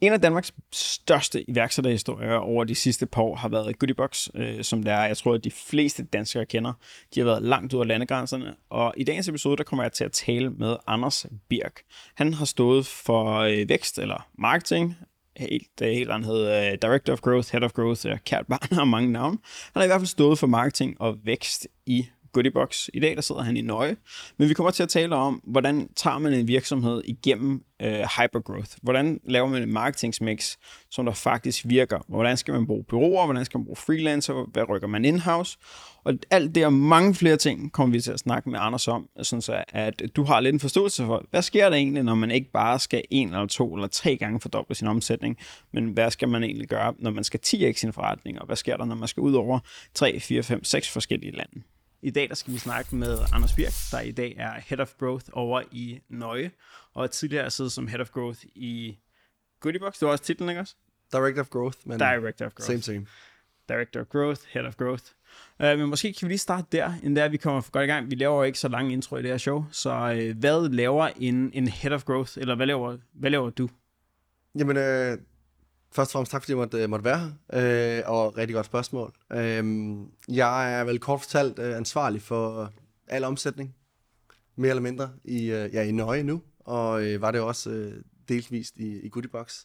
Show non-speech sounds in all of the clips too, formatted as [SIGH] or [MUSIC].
En af Danmarks største iværksætterhistorier over de sidste par år har været Goodiebox, øh, som der er, jeg tror, at de fleste danskere kender. De har været langt ud af landegrænserne, og i dagens episode, der kommer jeg til at tale med Anders Birk. Han har stået for øh, vækst eller marketing, helt, øh, helt han hed uh, øh, Director of Growth, Head of Growth, uh, kært barn og mange navne. Han har i hvert fald stået for marketing og vækst i Goodiebox. I dag der sidder han i Nøje, men vi kommer til at tale om, hvordan tager man en virksomhed igennem øh, hypergrowth? Hvordan laver man en marketingsmix, som der faktisk virker? Hvordan skal man bruge byråer? Hvordan skal man bruge freelancer? Hvad rykker man in-house? Og alt det og mange flere ting kommer vi til at snakke med Anders om, sådan så at du har lidt en forståelse for, hvad sker der egentlig, når man ikke bare skal en eller to eller tre gange fordoble sin omsætning, men hvad skal man egentlig gøre, når man skal 10x sin forretning, og hvad sker der, når man skal ud over 3, 4, 5, 6 forskellige lande? I dag der skal vi snakke med Anders Birk, der i dag er Head of Growth over i Nøje, og tidligere siddet som Head of Growth i Goodiebox. Det var også titlen, ikke også? Director of Growth. Men Director of Growth. Same, same. Director of Growth, Head of Growth. Uh, men måske kan vi lige starte der, inden der vi kommer godt i gang. Vi laver jo ikke så lang intro i det her show, så uh, hvad laver en, en Head of Growth, eller hvad laver, hvad laver du? Jamen, øh, Først og fremmest tak, fordi jeg måtte, øh, måtte være her, øh, og rigtig godt spørgsmål. Øh, jeg er vel kort fortalt øh, ansvarlig for øh, al omsætning, mere eller mindre, i, øh, ja, i Nøje nu, og øh, var det også øh, delvist i, i Goodiebox.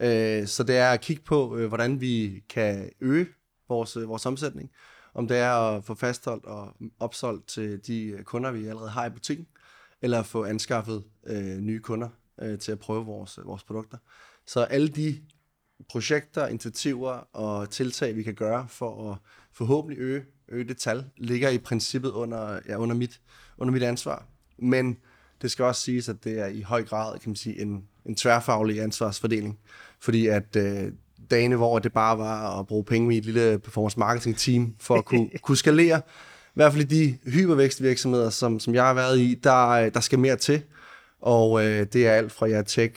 Øh, så det er at kigge på, øh, hvordan vi kan øge vores, øh, vores omsætning, om det er at få fastholdt og opsolgt til de øh, kunder, vi allerede har i butikken, eller få anskaffet øh, nye kunder øh, til at prøve vores, vores produkter. Så alle de projekter, initiativer og tiltag, vi kan gøre for at forhåbentlig øge, øge det tal, ligger i princippet under, ja, under, mit, under mit ansvar. Men det skal også siges, at det er i høj grad kan man sige, en, en tværfaglig ansvarsfordeling. Fordi at øh, dagene, hvor det bare var at bruge penge i et lille performance marketing team for at kunne, [LAUGHS] kunne skalere, i hvert fald i de hypervækstvirksomheder, som, som jeg har været i, der, der skal mere til. Og øh, det er alt fra ja, tech,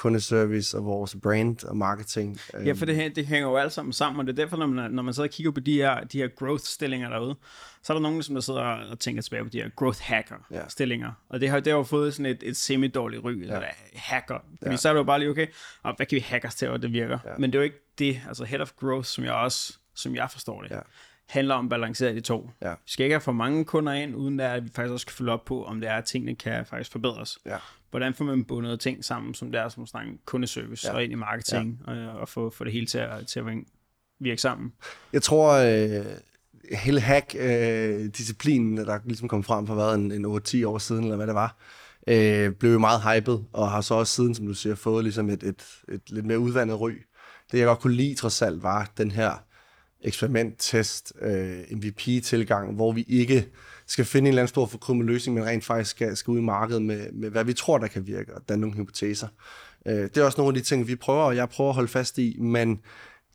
kundeservice og vores brand og marketing. Ja, for det, det hænger jo alt sammen sammen, og det er derfor, når man, når man sidder og kigger på de her, de her growth-stillinger derude, så er der nogen, som der sidder og tænker tilbage på de her growth hacker-stillinger. Ja. Og det har, det har jo fået sådan et, et semi-dårligt ry, ja. eller hacker. Fordi ja. så er det jo bare lige, okay, og hvad kan vi hackers til, og det virker. Ja. Men det er jo ikke det, altså head of growth, som jeg også, som jeg forstår det. Ja handler om at balancere de to. Ja. Vi skal ikke have for mange kunder ind, uden at vi faktisk også skal følge op på, om det er, at tingene kan faktisk forbedres. Ja hvordan får man bundet ting sammen, som det er, som snakker kundeservice ja. og ind i marketing, ja. og, og få, få det hele til at, til at virke sammen? Jeg tror, øh, hele hack-disciplinen, øh, der ligesom kom frem for hvad, en, en 8-10 år siden, eller hvad det var, øh, blev jo meget hyped, og har så også siden, som du siger, fået ligesom et, et, et lidt mere udvandet ry. Det jeg godt kunne lide trods alt, var den her eksperimenttest, øh, MVP-tilgang, hvor vi ikke skal finde en eller anden stor forkrummet løsning, men rent faktisk skal, skal ud i markedet med, med, hvad vi tror, der kan virke, og danne nogle hypoteser. Øh, det er også nogle af de ting, vi prøver, og jeg prøver at holde fast i, men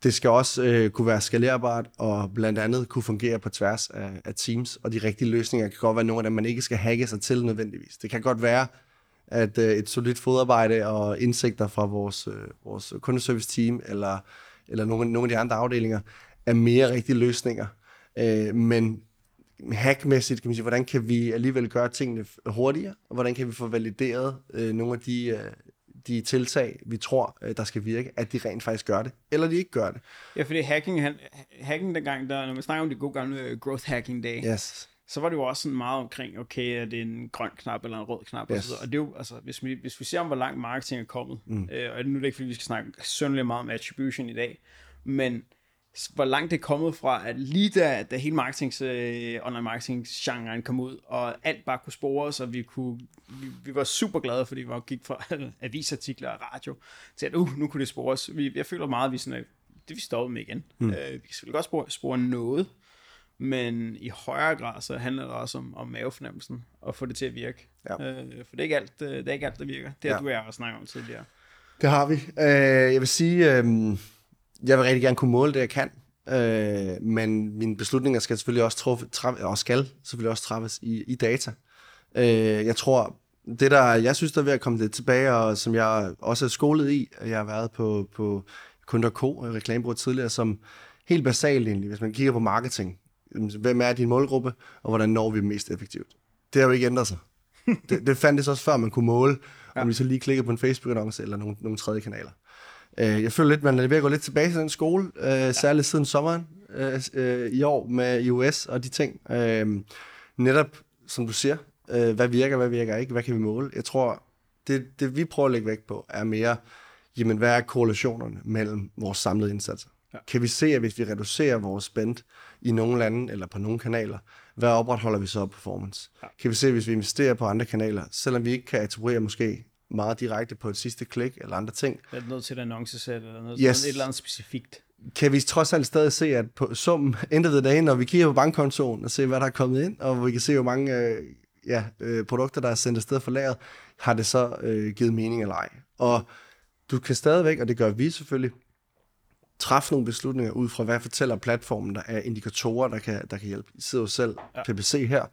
det skal også øh, kunne være skalerbart, og blandt andet kunne fungere på tværs af, af teams, og de rigtige løsninger kan godt være nogle af dem, man ikke skal hacke sig til nødvendigvis. Det kan godt være, at øh, et solidt fodarbejde og indsigter fra vores, øh, vores kundeservice team, eller, eller nogle, nogle af de andre afdelinger, er mere rigtige løsninger. Øh, men hackmæssigt, kan man sige, hvordan kan vi alligevel gøre tingene hurtigere, og hvordan kan vi få valideret øh, nogle af de, øh, de tiltag, vi tror, øh, der skal virke, at de rent faktisk gør det, eller de ikke gør det. Ja, fordi hacking, han, hacking dengang, der, når man snakker om det gode gamle øh, growth hacking dag, yes. så var det jo også sådan meget omkring, okay, er det en grøn knap eller en rød knap, yes. og, så og det er jo, altså, hvis vi, hvis vi ser om, hvor langt marketing er kommet, mm. øh, og nu er det ikke, fordi vi skal snakke sønderlig meget om attribution i dag, men hvor langt det er kommet fra, at lige da, da hele marketings, øh, online marketing genren kom ud, og alt bare kunne spores, og vi, kunne, vi, vi var super glade, fordi vi gik fra [LAUGHS] avisartikler og radio, til at uh, nu kunne det spores. Vi, jeg føler meget, at vi, sådan, det vi stoppede med igen. Mm. Øh, vi kan selvfølgelig godt spore, spore noget, men i højere grad så handler det også om, om mavefornemmelsen, og få det til at virke. Ja. Øh, for det er, ikke alt, øh, det er ikke alt, der virker. Det har ja. du og jeg også snakket om tidligere. Det har vi. Øh, jeg vil sige... Øh jeg vil rigtig gerne kunne måle det, jeg kan. Øh, men mine beslutninger skal selvfølgelig også truffe, træffe, og skal selvfølgelig også træffes i, i data. Øh, jeg tror, det der, jeg synes, der er ved at komme det tilbage, og som jeg også er skolet i, jeg har været på, på Kunder K, tidligere, som helt basalt egentlig, hvis man kigger på marketing, hvem er din målgruppe, og hvordan når vi dem mest effektivt. Det har jo ikke ændret sig. [LAUGHS] det, det fandtes også før, man kunne måle, ja. om vi så lige klikker på en Facebook-annonce eller nogle, nogle tredje kanaler. Øh, jeg føler lidt, man er ved at gå lidt tilbage til den skole, øh, ja. særligt siden sommeren øh, øh, i år med iOS og de ting. Øh, netop, som du siger, øh, hvad virker, hvad virker ikke, hvad kan vi måle? Jeg tror, det, det vi prøver at lægge vægt på, er mere, jamen hvad er korrelationerne mellem vores samlede indsatser? Ja. Kan vi se, at hvis vi reducerer vores spend i nogle lande eller på nogle kanaler, hvad opretholder vi så af performance? Ja. Kan vi se, at hvis vi investerer på andre kanaler, selvom vi ikke kan attribuere måske meget direkte på et sidste klik eller andre ting. Er det noget til et annoncesæt eller noget yes. et eller andet specifikt? Kan vi trods alt stadig se, at på summen end of the day, når vi kigger på bankkontoen og ser, hvad der er kommet ind, og vi kan se, hvor mange øh, ja, øh, produkter, der er sendt afsted for lageret, har det så øh, givet mening eller ej. Og du kan stadigvæk, og det gør vi selvfølgelig, træffe nogle beslutninger ud fra, hvad fortæller platformen, der er indikatorer, der kan, der kan hjælpe. I sidder jo selv, ja. PPC her.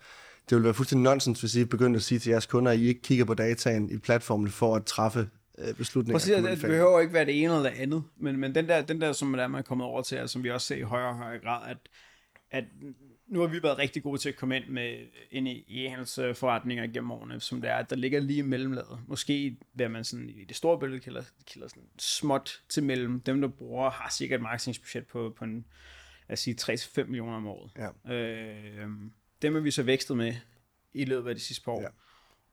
Det vil være fuldstændig nonsens, hvis I begynder at sige til jeres kunder, at I ikke kigger på dataen i platformen for at træffe øh, beslutninger. Præcis, det, det behøver ikke være det ene eller det andet, men, men den, der, den der, som man er kommet over til, som vi også ser i højere og højere grad, at, at nu har vi været rigtig gode til at komme ind med ind i e-handelsforretninger gennem årene, som det er, at der ligger lige i mellemlaget. Måske hvad man sådan i det store billede kalder, kalder sådan småt til mellem. Dem, der bruger, har sikkert et marketingsbudget på, på en, lad os sige, 3-5 millioner om året. Ja. Øh, dem er vi så vækstet med i løbet af de sidste par år. Ja.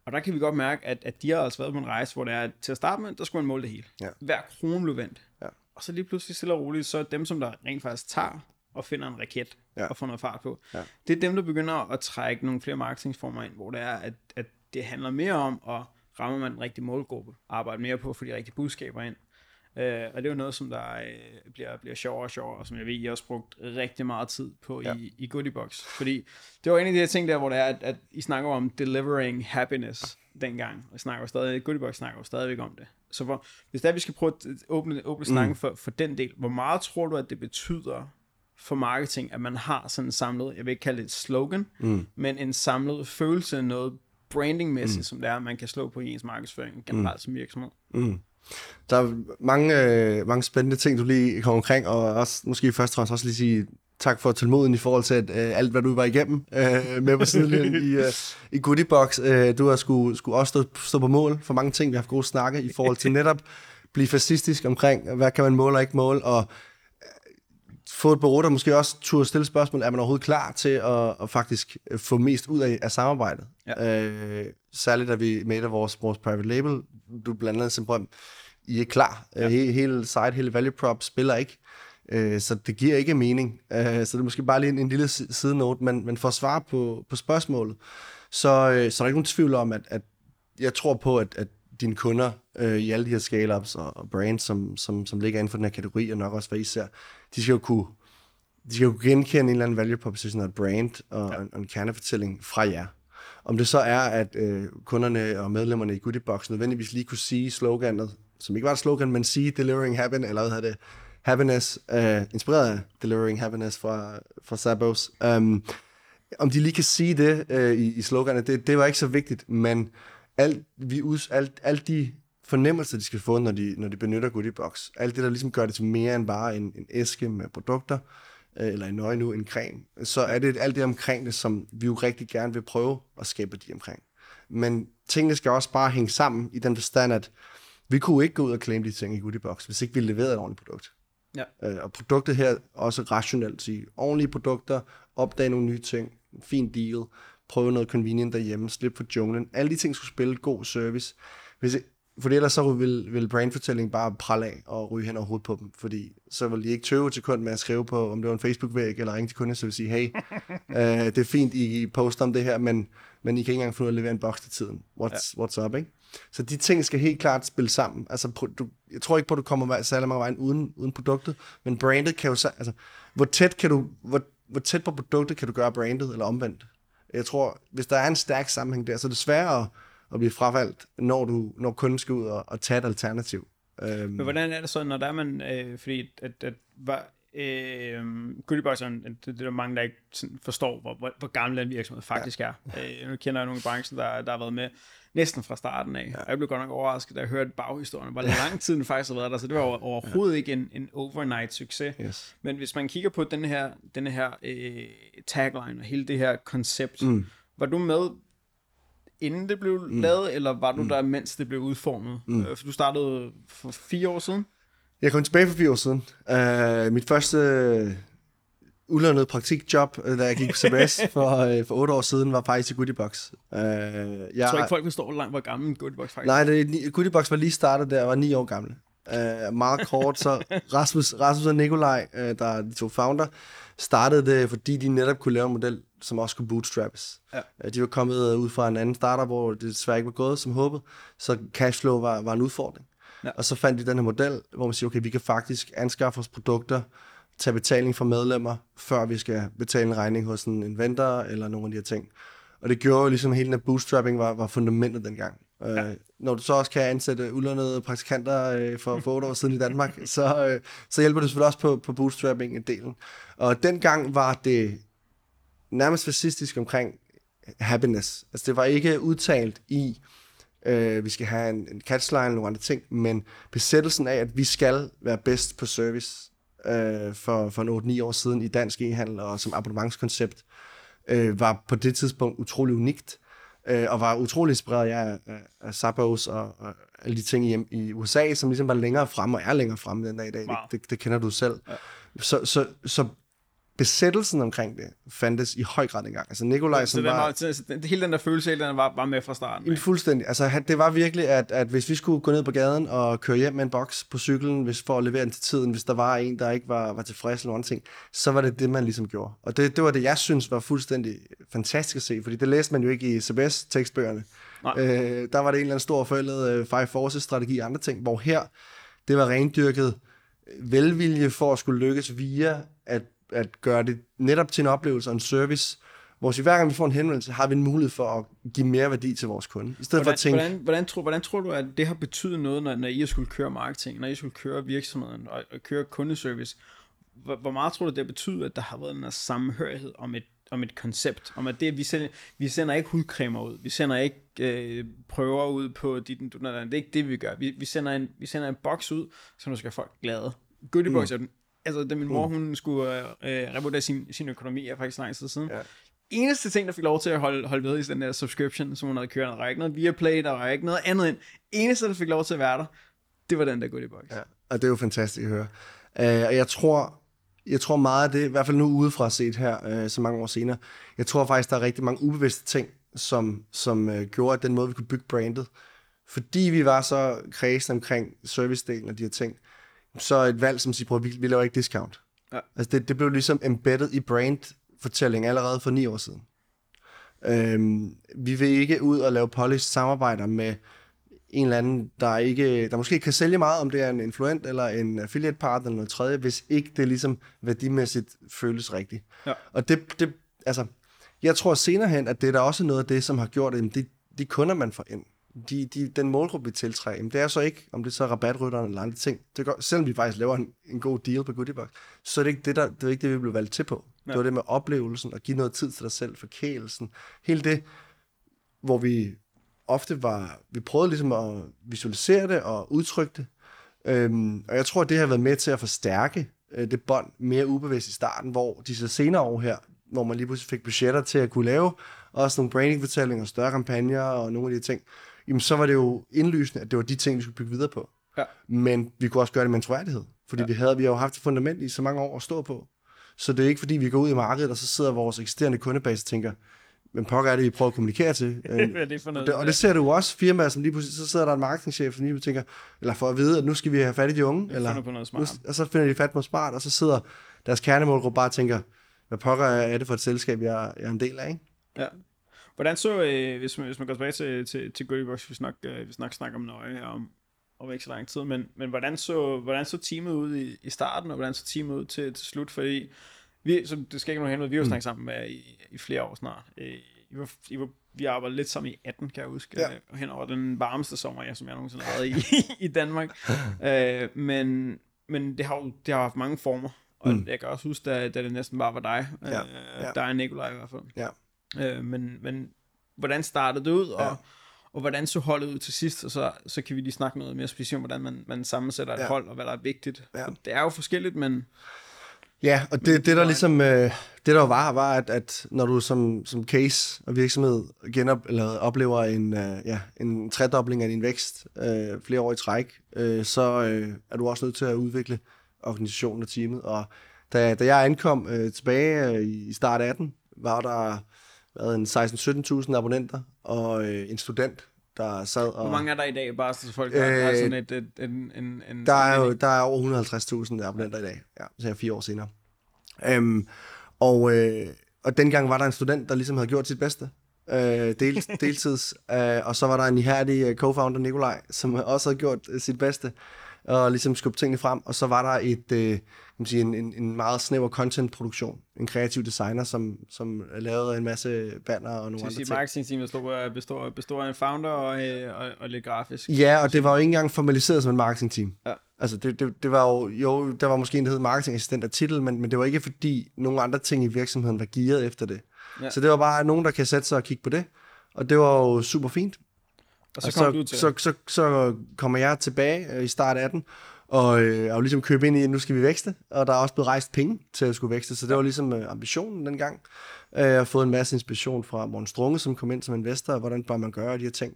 Og der kan vi godt mærke, at, at de har altså været på en rejse, hvor det er, at til at starte med, der skulle man måle det hele. Ja. Hver krone blev vendt. Ja. Og så lige pludselig stille og roligt, så er dem, som der rent faktisk tager og finder en raket ja. og får noget fart på. Ja. Det er dem, der begynder at trække nogle flere marketingsformer ind, hvor det er, at, at det handler mere om at ramme man den rigtige målgruppe, arbejde mere på at få de rigtige budskaber ind. Uh, og det er jo noget, som der uh, bliver, bliver sjovere og sjovere, og som jeg ved, I også brugt rigtig meget tid på ja. i, i Goodiebox. Fordi det var en af de her ting der, hvor det er, at, at I snakker om delivering happiness dengang. Og snakker stadig, Goodiebox snakker jo stadigvæk om det. Så hvor, hvis der vi skal prøve at åbne, åbne snakken mm. for, for den del, hvor meget tror du, at det betyder for marketing, at man har sådan en samlet, jeg vil ikke kalde det et slogan, mm. men en samlet følelse, noget brandingmæssigt, mm. som det er, man kan slå på i ens markedsføring generelt mm. som virksomhed. Mm. Der er mange, øh, mange spændende ting, du lige kom omkring, og også, måske først og også lige sige tak for tålmoden i forhold til at, øh, alt, hvad du var igennem øh, med på sidelinjen i, øh, i Goodiebox. Øh, du har skulle, skulle også stå, stå på mål for mange ting. Vi har haft gode snakke i forhold til netop blive fascistisk omkring, hvad kan man måle og ikke måle, og få et bureau, der måske også turde stille spørgsmål, er man overhovedet klar til at, at faktisk få mest ud af, af samarbejdet? Ja. Øh, særligt da vi med af vores, vores private label, du blandt andet simpelthen, I er klar. Ja. Hele, hele site, hele value prop spiller ikke. Øh, så det giver ikke mening. Øh, så det er måske bare lige en, en lille sidenote, men, men for at svare på, på spørgsmålet, så, øh, så er der ikke nogen tvivl om, at, at jeg tror på, at, at dine kunder øh, i alle de her scale-ups og, og brands, som, som, som ligger inden for den her kategori, og nok også hvad I ser, de skal jo kunne, de skal jo kunne genkende en eller anden value proposition og et brand og, ja. en, en kernefortælling fra jer. Om det så er, at øh, kunderne og medlemmerne i Goodiebox nødvendigvis lige kunne sige sloganet, som ikke var et slogan, men sige delivering happiness, eller hvad hedder det, happiness, øh, inspireret af delivering happiness fra, fra Sabos. Um, om de lige kan sige det øh, i, i sloganet, det, det var ikke så vigtigt, men alt, vi ud, alt, alt de fornemmelser, de skal få, når de, når de benytter Goodiebox. Alt det, der ligesom gør det til mere end bare en, en æske med produkter, øh, eller en nøje nu, en creme. Så er det alt det omkring det, som vi jo rigtig gerne vil prøve at skabe de omkring. Men tingene skal også bare hænge sammen i den forstand, at vi kunne ikke gå ud og claim de ting i Goodiebox, hvis ikke vi leverede et ordentligt produkt. Ja. Øh, og produktet her også rationelt, sige ordentlige produkter, opdage nogle nye ting, fin deal, prøve noget convenient derhjemme, slippe for junglen. Alle de ting skulle spille god service. Hvis, fordi ellers så vil, vil brandfortælling bare pralle af og ryge hen over hovedet på dem, fordi så vil de ikke tøve til kun med at skrive på, om det var en Facebook-væg, eller ringe til kunden, så vil sige, hey, [LAUGHS] øh, det er fint, I poster om det her, men, men I kan ikke engang få ud at levere en boks til tiden. What's, ja. what's up, ikke? Så de ting skal helt klart spille sammen. Altså, du, jeg tror ikke på, at du kommer særlig mange vejen uden, uden produktet, men brandet kan jo... Altså, hvor tæt, kan du, hvor, hvor tæt på produktet kan du gøre brandet, eller omvendt? Jeg tror, hvis der er en stærk sammenhæng der, så er det sværere at, at blive fravalgt, når, du, når kunden skal ud og, og tage et alternativ. Øhm. Men hvordan er det så, når der er man, øh, fordi at, at, var, øh, Goodiebox er en, det, det er der mange, der ikke forstår, hvor, hvor, hvor gammel den virksomhed faktisk ja. er. Øh, nu kender jeg nogle i branchen, der, der har været med næsten fra starten af. Ja. Og jeg blev godt nok overrasket, da jeg hørte baghistorien, hvor lang tid den faktisk har været der, så det var overhovedet ja. ikke en, en overnight succes. Yes. Men hvis man kigger på den her, den her øh, tagline og hele det her koncept, mm. var du med inden det blev mm. lavet, eller var du mm. der, mens det blev udformet? Mm. Øh, for du startede for fire år siden? Jeg kom tilbage for fire år siden. Uh, mit første uh, ulønnet praktikjob, da jeg gik på [LAUGHS] CBS for, uh, for otte år siden, var faktisk i Goodiebox. Uh, jeg, jeg tror ikke, folk forstår, hvor langt hvor gammel Goodiebox faktisk Nej, det, Goodiebox var lige startet der, jeg var ni år gammel. Uh, meget kort, så [LAUGHS] Rasmus, Rasmus og Nikolaj, uh, der er de to founder, startede det, fordi de netop kunne lave en model, som også kunne bootstrappes. Ja. Uh, de var kommet ud fra en anden starter, hvor det desværre ikke var gået som håbet, så cashflow var, var en udfordring. Ja. Og så fandt de den her model, hvor man siger, okay, vi kan faktisk anskaffe vores produkter, tage betaling fra medlemmer, før vi skal betale en regning hos en vendor eller nogle af de her ting. Og det gjorde jo ligesom, hele den bootstrapping var, var fundamentet dengang. Øh, ja. Uh, når du så også kan ansætte ulønnede praktikanter uh, for, for otte år siden i Danmark, [LAUGHS] så, uh, så hjælper det selvfølgelig også på, på bootstrapping en del. Og dengang var det nærmest fascistisk omkring happiness. Altså det var ikke udtalt i, øh, vi skal have en, en catchline og nogle andre ting, men besættelsen af, at vi skal være bedst på service øh, for, for en 8-9 år siden i dansk e-handel og som abonnementskoncept, øh, var på det tidspunkt utrolig unikt, øh, og var utrolig inspireret af, af, af Zappos og, og alle de ting i, i USA, som ligesom var længere fremme og er længere fremme den dag i dag. Wow. Det, det, det kender du selv. Ja. Så, så, så besættelsen omkring det fandtes i høj grad engang. Altså Nikolaj, som så var... Så, så, hele den der følelse, den var, var med fra starten. Ikke? Fuldstændig. Altså det var virkelig, at, at hvis vi skulle gå ned på gaden og køre hjem med en boks på cyklen, hvis for at levere den til tiden, hvis der var en, der ikke var, var tilfreds eller noget ting, så var det det, man ligesom gjorde. Og det, det var det, jeg synes var fuldstændig fantastisk at se, fordi det læste man jo ikke i CBS-tekstbøgerne. Øh, der var det en eller anden stor forældet uh, Five Forces-strategi og andre ting, hvor her, det var rendyrket velvilje for at skulle lykkes via at at gøre det netop til en oplevelse og en service, hvor vi hver gang vi får en henvendelse, har vi en mulighed for at give mere værdi til vores kunde. I stedet hvordan, for at tænke... Hvordan, hvordan, tror, hvordan tror du, at det har betydet noget, når, når I skulle køre marketing, når I skulle køre virksomheden og, og køre kundeservice? Hvor, hvor meget tror du, det har betydet, at der har været den her sammenhørighed om et, om et koncept? Om at det, vi sender, vi sender ikke hudcremer ud, vi sender ikke øh, prøver ud på dit, det er ikke det, vi gør. Vi, vi, sender en, vi sender en boks ud, så nu skal folk glade. Goodiebox mm. er den altså da min mor, mm. hun skulle øh, øh, revurdere sin, sin økonomi, er faktisk lang tid siden. Ja. Eneste ting, der fik lov til at holde, holde ved i den der subscription, som hun havde kørt, der var ikke noget Viaplay, der var ikke noget andet end. Eneste, der fik lov til at være der, det var den der goodie box. Ja, og det er jo fantastisk at høre. Uh, og jeg tror, jeg tror meget af det, i hvert fald nu udefra set her, uh, så mange år senere, jeg tror faktisk, der er rigtig mange ubevidste ting, som, som uh, gjorde, at den måde, vi kunne bygge brandet, fordi vi var så kredsende omkring service-delen og de her ting, så et valg, som siger, at vi, vi laver ikke discount. Ja. Altså det, det blev ligesom embedded i brand-fortælling allerede for ni år siden. Øhm, vi vil ikke ud og lave polished samarbejder med en eller anden, der, ikke, der måske kan sælge meget, om det er en influent eller en affiliate partner eller noget tredje, hvis ikke det ligesom værdimæssigt føles rigtigt. Ja. Og det, det, altså, jeg tror senere hen, at det er der også noget af det, som har gjort, at de, de kunder, man får ind, de, de, den målgruppe, vi tiltrækker, det er så ikke, om det så er rabatrytterne eller andre ting. Det går, selvom vi faktisk laver en, en god deal på Goodiebox, så er det ikke det, der, det er ikke det, vi blev valgt til på. Ja. Det var det med oplevelsen, og give noget tid til dig selv, forkælelsen. Hele det, hvor vi ofte var, vi prøvede ligesom at visualisere det og udtrykke det. Øhm, og jeg tror, at det har været med til at forstærke øh, det bånd mere ubevidst i starten, hvor de så senere år her, hvor man lige pludselig fik budgetter til at kunne lave også nogle branding-fortællinger, større kampagner og nogle af de ting, jamen så var det jo indlysende, at det var de ting, vi skulle bygge videre på. Ja. Men vi kunne også gøre det med en troværdighed, fordi ja. vi havde vi har jo haft et fundament i så mange år at stå på. Så det er ikke fordi, vi går ud i markedet, og så sidder vores eksisterende kundebase og tænker, men pokker er det, vi prøver at kommunikere til. [LAUGHS] Hvad er det for noget? Og det, og det ser du også firmaer, som lige pludselig, så sidder der en marketingchef, som lige tænker, eller for at vide, at nu skal vi have fat i de unge, eller, på noget smart. Nu, og så finder de fat på smart, og så sidder deres kernemålgruppe bare og tænker, hvad pokker er det for et selskab, jeg, jeg er en del af, ikke? Ja. Hvordan så, øh, hvis, man, hvis man går tilbage til, til, til Goodiebox, vi snakker, øh, vi snakker, snakker om nøje om, om ikke så lang tid, men, men hvordan, så, hvordan så teamet ud i, i starten, og hvordan så teamet ud til, til slut, fordi vi, så det skal ikke nogen hen vi har jo mm. snakket sammen med i, i flere år snart. Øh, I var, I var, vi arbejdede lidt sammen i 18, kan jeg huske, ja. øh, hen over den varmeste sommer, jeg, som jeg nogensinde har været [LAUGHS] i, i Danmark. øh, men, men det har jo det har haft mange former, og mm. jeg kan også huske, da, da det næsten bare var dig. Øh, ja. der er Nikolaj i hvert fald. Ja. Øh, men, men hvordan startede det ud, og, ja. og hvordan så holdet ud til sidst, og så, så kan vi lige snakke noget mere specifikt om, hvordan man, man sammensætter et ja. hold, og hvad der er vigtigt. Ja. det er jo forskelligt, men... Ja, og det, det der ligesom, øh, det der var, var, at, at når du som, som case og virksomhed genop, eller oplever en, øh, ja, en tredobling af din vækst øh, flere år i træk, øh, så øh, er du også nødt til at udvikle organisationen og teamet. Og da, da jeg ankom øh, tilbage øh, i start 18, var der været en 16-17.000 abonnenter og øh, en student, der sad og... Hvor mange er der i dag, bare så folk øh, har sådan et, et, en, en, en... Der er jo der er over 150.000 abonnenter i dag, ja, så er fire år senere. Øhm, og, øh, og dengang var der en student, der ligesom havde gjort sit bedste. Øh, del, [LAUGHS] deltids. Øh, og så var der en ihærdig øh, co-founder, Nikolaj, som også havde gjort øh, sit bedste og ligesom skubbe tingene frem. Og så var der et, øh, man sige, en, en, en meget snæver content-produktion. En kreativ designer, som, som lavede en masse banner og nogle andre ting. marketing-team består, består, af en founder og, øh, og, og lidt grafisk. Ja, og det var jo ikke engang formaliseret som et marketing-team. Ja. Altså, det, det, det var jo, jo, der var måske en, der hed marketingassistent af titel, men, men det var ikke fordi nogle andre ting i virksomheden var gearet efter det. Ja. Så det var bare nogen, der kan sætte sig og kigge på det. Og det var jo super fint. Og så, og så, du til så, så, så kommer jeg tilbage øh, i start 18, og, øh, og ligesom købe ind i, at nu skal vi vækste, og der er også blevet rejst penge til at skulle vækste, så det var ligesom øh, ambitionen dengang. Øh, jeg har fået en masse inspiration fra Morten Strunge, som kom ind som investor, hvordan bør man gøre de her ting.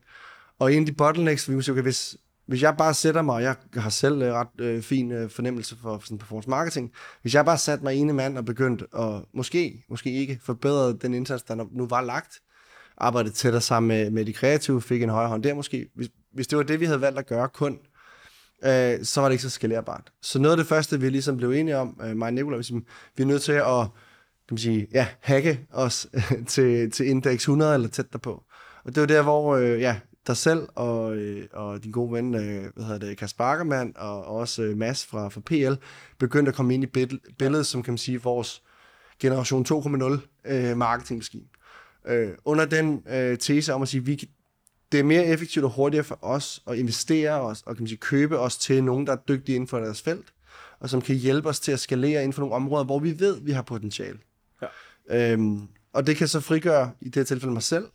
Og en af de bottlenecks, vi må sige, okay, hvis, hvis jeg bare sætter mig, og jeg har selv øh, ret øh, fin øh, fornemmelse for, for sådan performance marketing, hvis jeg bare satte mig ene mand og begyndte at måske, måske ikke forbedre den indsats, der nu var lagt, arbejde tættere sammen med, med de kreative, fik en højere hånd der måske. Hvis, hvis det var det, vi havde valgt at gøre kun, øh, så var det ikke så skalerbart. Så noget af det første, vi ligesom blev enige om, øh, mig og Nicolai, ligesom, vi er nødt til at kan man sige, ja, hacke os [LAUGHS] til, til indeks 100 eller tæt derpå. Og det var der, hvor øh, ja, dig selv og, øh, og din gode ven, øh, hvad hedder det, Kasper Ackermann, og, og også øh, Mads fra, fra PL, begyndte at komme ind i billedet, som kan man sige, vores generation 2.0 øh, marketingmaskine. Øh, under den øh, tese om at sige, vi, det er mere effektivt og hurtigere for os at investere os, og kan man sige, købe os til nogen, der er dygtige inden for deres felt, og som kan hjælpe os til at skalere inden for nogle områder, hvor vi ved, vi har potentiale. Ja. Øhm, og det kan så frigøre, i det her tilfælde mig selv,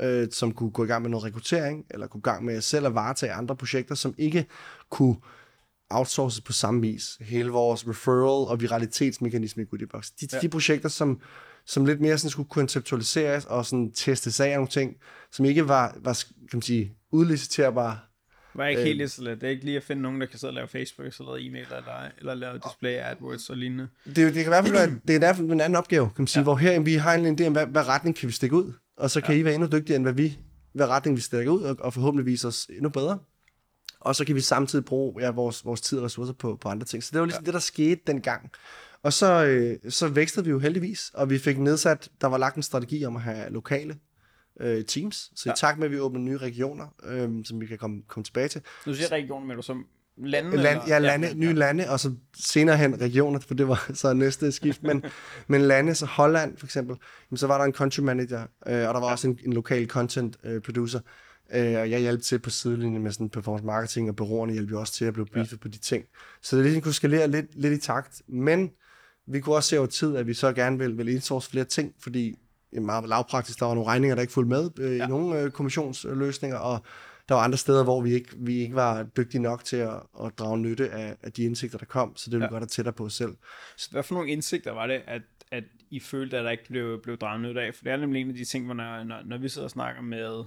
øh, som kunne gå i gang med noget rekruttering, eller kunne i gang med selv at varetage andre projekter, som ikke kunne outsources på samme vis. Hele vores referral og viralitetsmekanisme i Goodiebox. De, ja. de projekter, som, som lidt mere sådan skulle konceptualiseres og sådan testes af nogle ting, som ikke var, var kan man sige, udliciterbare. Var ikke helt lige så let. Det er ikke lige at finde nogen, der kan sidde og lave Facebook, eller lave e-mail, eller, eller lave display AdWords og lignende. Det, det kan i hvert fald være, det er i hvert fald en anden opgave, kan man sige, ja. hvor her vi har en idé om, hvad, hvad retning kan vi stikke ud, og så kan ja. I være endnu dygtigere, end hvad vi, hvad retning vi stikker ud, og, og forhåbentlig vise os endnu bedre. Og så kan vi samtidig bruge ja, vores, vores tid og ressourcer på, på andre ting. Så det var ligesom ja. det, der skete dengang. Og så, øh, så vækstede vi jo heldigvis, og vi fik nedsat, der var lagt en strategi om at have lokale øh, teams. Så ja. i takt med, at vi åbner nye regioner, øh, som vi kan komme, komme tilbage til. Nu siger regioner, men du som lande? Land, ja, lande, ja, nye lande, og så senere hen regioner, for det var [LAUGHS] så næste skift. Men, [LAUGHS] men lande, så Holland for eksempel, så var der en country manager, øh, og der var ja. også en, en lokal content øh, producer. Øh, og jeg hjalp til på sidelinjen med sådan performance marketing, og bureauerne hjalp jo også til at blive briefet ja. på de ting. Så det ligesom kunne skalere lidt, lidt i takt. Men vi kunne også se over tid, at vi så gerne vil, vil indsource flere ting, fordi i meget lavpraktisk, der var nogle regninger, der ikke fulgte med øh, ja. i nogle øh, kommissionsløsninger, og der var andre steder, hvor vi ikke, vi ikke var dygtige nok til at, at drage nytte af, af de indsigter, der kom, så det ville ja. vi godt have tættere på os selv. Så hvad for nogle indsigter var det, at, at I følte, at der ikke blev, blev draget nytte af? For det er nemlig en af de ting, hvor når, når, når vi sidder og snakker med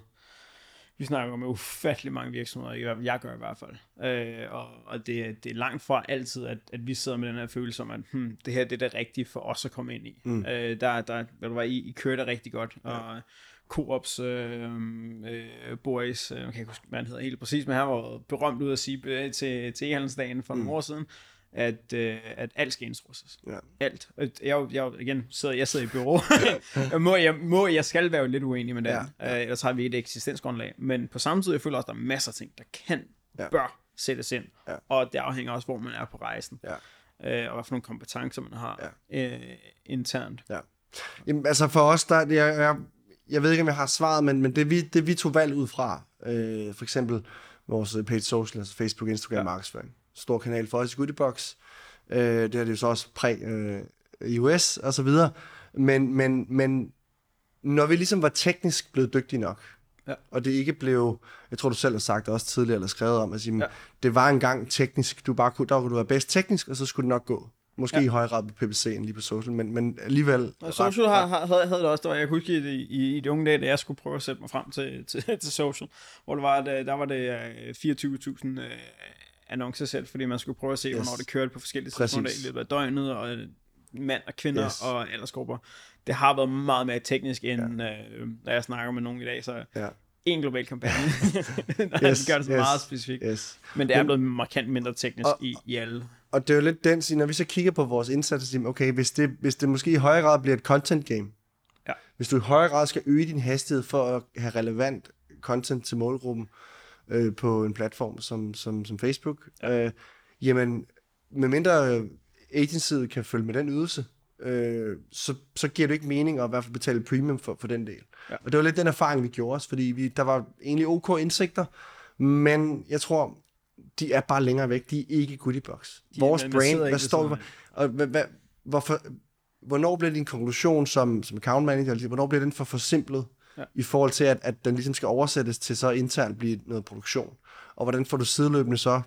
vi snakker med ufattelig mange virksomheder, jeg gør i hvert fald. Øh, og og det, det er langt fra altid, at, at vi sidder med den her følelse om, at hmm, det her det er det rigtige for os at komme ind i. Mm. Øh, der, der, hvad du var, I, I kører det rigtig godt, ja. og Coops øh, øh, boys, øh, jeg kan ikke huske, hvad han hedder helt præcis, men han var berømt ud at sige til, til e-handelsdagen for mm. nogle år siden, at, øh, at alt skal indrustes. Ja. Alt. Jeg, jeg, igen, sidder, jeg sidder i bureau. [LAUGHS] må, jeg, må, jeg skal være lidt uenig med det. Ja. Ja. Øh, ellers har vi et eksistensgrundlag. Men på samme tid, jeg føler også, at der er masser af ting, der kan, ja. bør sættes ind. Ja. Og det afhænger også, hvor man er på rejsen. Ja. Øh, og hvad for nogle kompetencer, man har ja. øh, internt. Ja. Jamen, altså for os, der, jeg, jeg, jeg ved ikke, om jeg har svaret, men, men det, vi, det vi tog valg ud fra, øh, for eksempel vores page social, altså Facebook, Instagram, ja. markedsføring stor kanal for os i Goodiebox. Øh, det er det jo så også præ øh, iOS og så videre. Men, men, men når vi ligesom var teknisk blevet dygtige nok, ja. og det ikke blev, jeg tror du selv har sagt det også tidligere, eller skrevet om, at sige, ja. det var engang teknisk, du bare kunne, der kunne du være bedst teknisk, og så skulle det nok gå. Måske ja. i højere grad på PPC end lige på social, men, men alligevel... Og social ret, har, havde, havde det også, der, jeg kunne huske i, i, i de unge dage, da jeg skulle prøve at sætte mig frem til, til, til social, hvor det var, der var det 24.000 uh, annoncer selv, fordi man skulle prøve at se, yes. hvornår det kørte på forskellige tidspunkter i løbet af døgnet, og mand og kvinder yes. og aldersgrupper. Det har været meget mere teknisk, end ja. øh, når jeg snakker med nogen i dag, så ja. en global kampagne, [LAUGHS] [LAUGHS] der yes, gør det så yes, meget specifikt. Yes. Men det er blevet markant mindre teknisk og, i, i alle. Og det er jo lidt den, når vi så kigger på vores indsats, så okay, hvis det, hvis det måske i højere grad bliver et content game, ja. hvis du i højere grad skal øge din hastighed for at have relevant content til målgruppen øh, på en platform som, som, som Facebook, ja. øh, jamen, medmindre agencyet kan følge med den ydelse, øh, så, så giver det ikke mening at i hvert fald betale premium for, for den del. Ja. Og det var lidt den erfaring, vi gjorde os, fordi vi, der var egentlig ok indsigter, men jeg tror, de er bare længere væk. De er ikke goodiebox. Vores brand, hvad står vi og hvad, hvad, hvorfor, hvornår bliver din konklusion som, som account manager, hvornår bliver den for forsimplet ja. i forhold til, at, at den ligesom skal oversættes til så internt blive noget produktion? Og hvordan får du sideløbende så,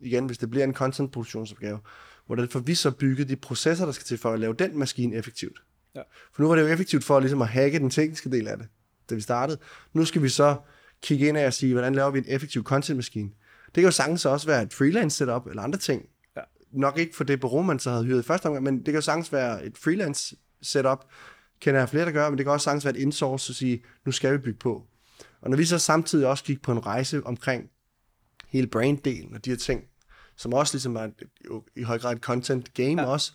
igen, hvis det bliver en content produktionsopgave, hvordan får vi så bygget de processer, der skal til for at lave den maskine effektivt? Ja. For nu var det jo effektivt for ligesom at hacke den tekniske del af det, da vi startede. Nu skal vi så kigge ind og sige, hvordan laver vi en effektiv content-maskine? Det kan jo sagtens også være et freelance setup eller andre ting. Ja. Nok ikke for det bureau, man så havde hyret i første omgang, men det kan jo sagtens være et freelance setup. Kender jeg flere, der gør, men det kan også sagtens være et insource at sige, nu skal vi bygge på. Og når vi så samtidig også gik på en rejse omkring hele brand-delen og de her ting, som også ligesom er i høj grad et content game ja. også,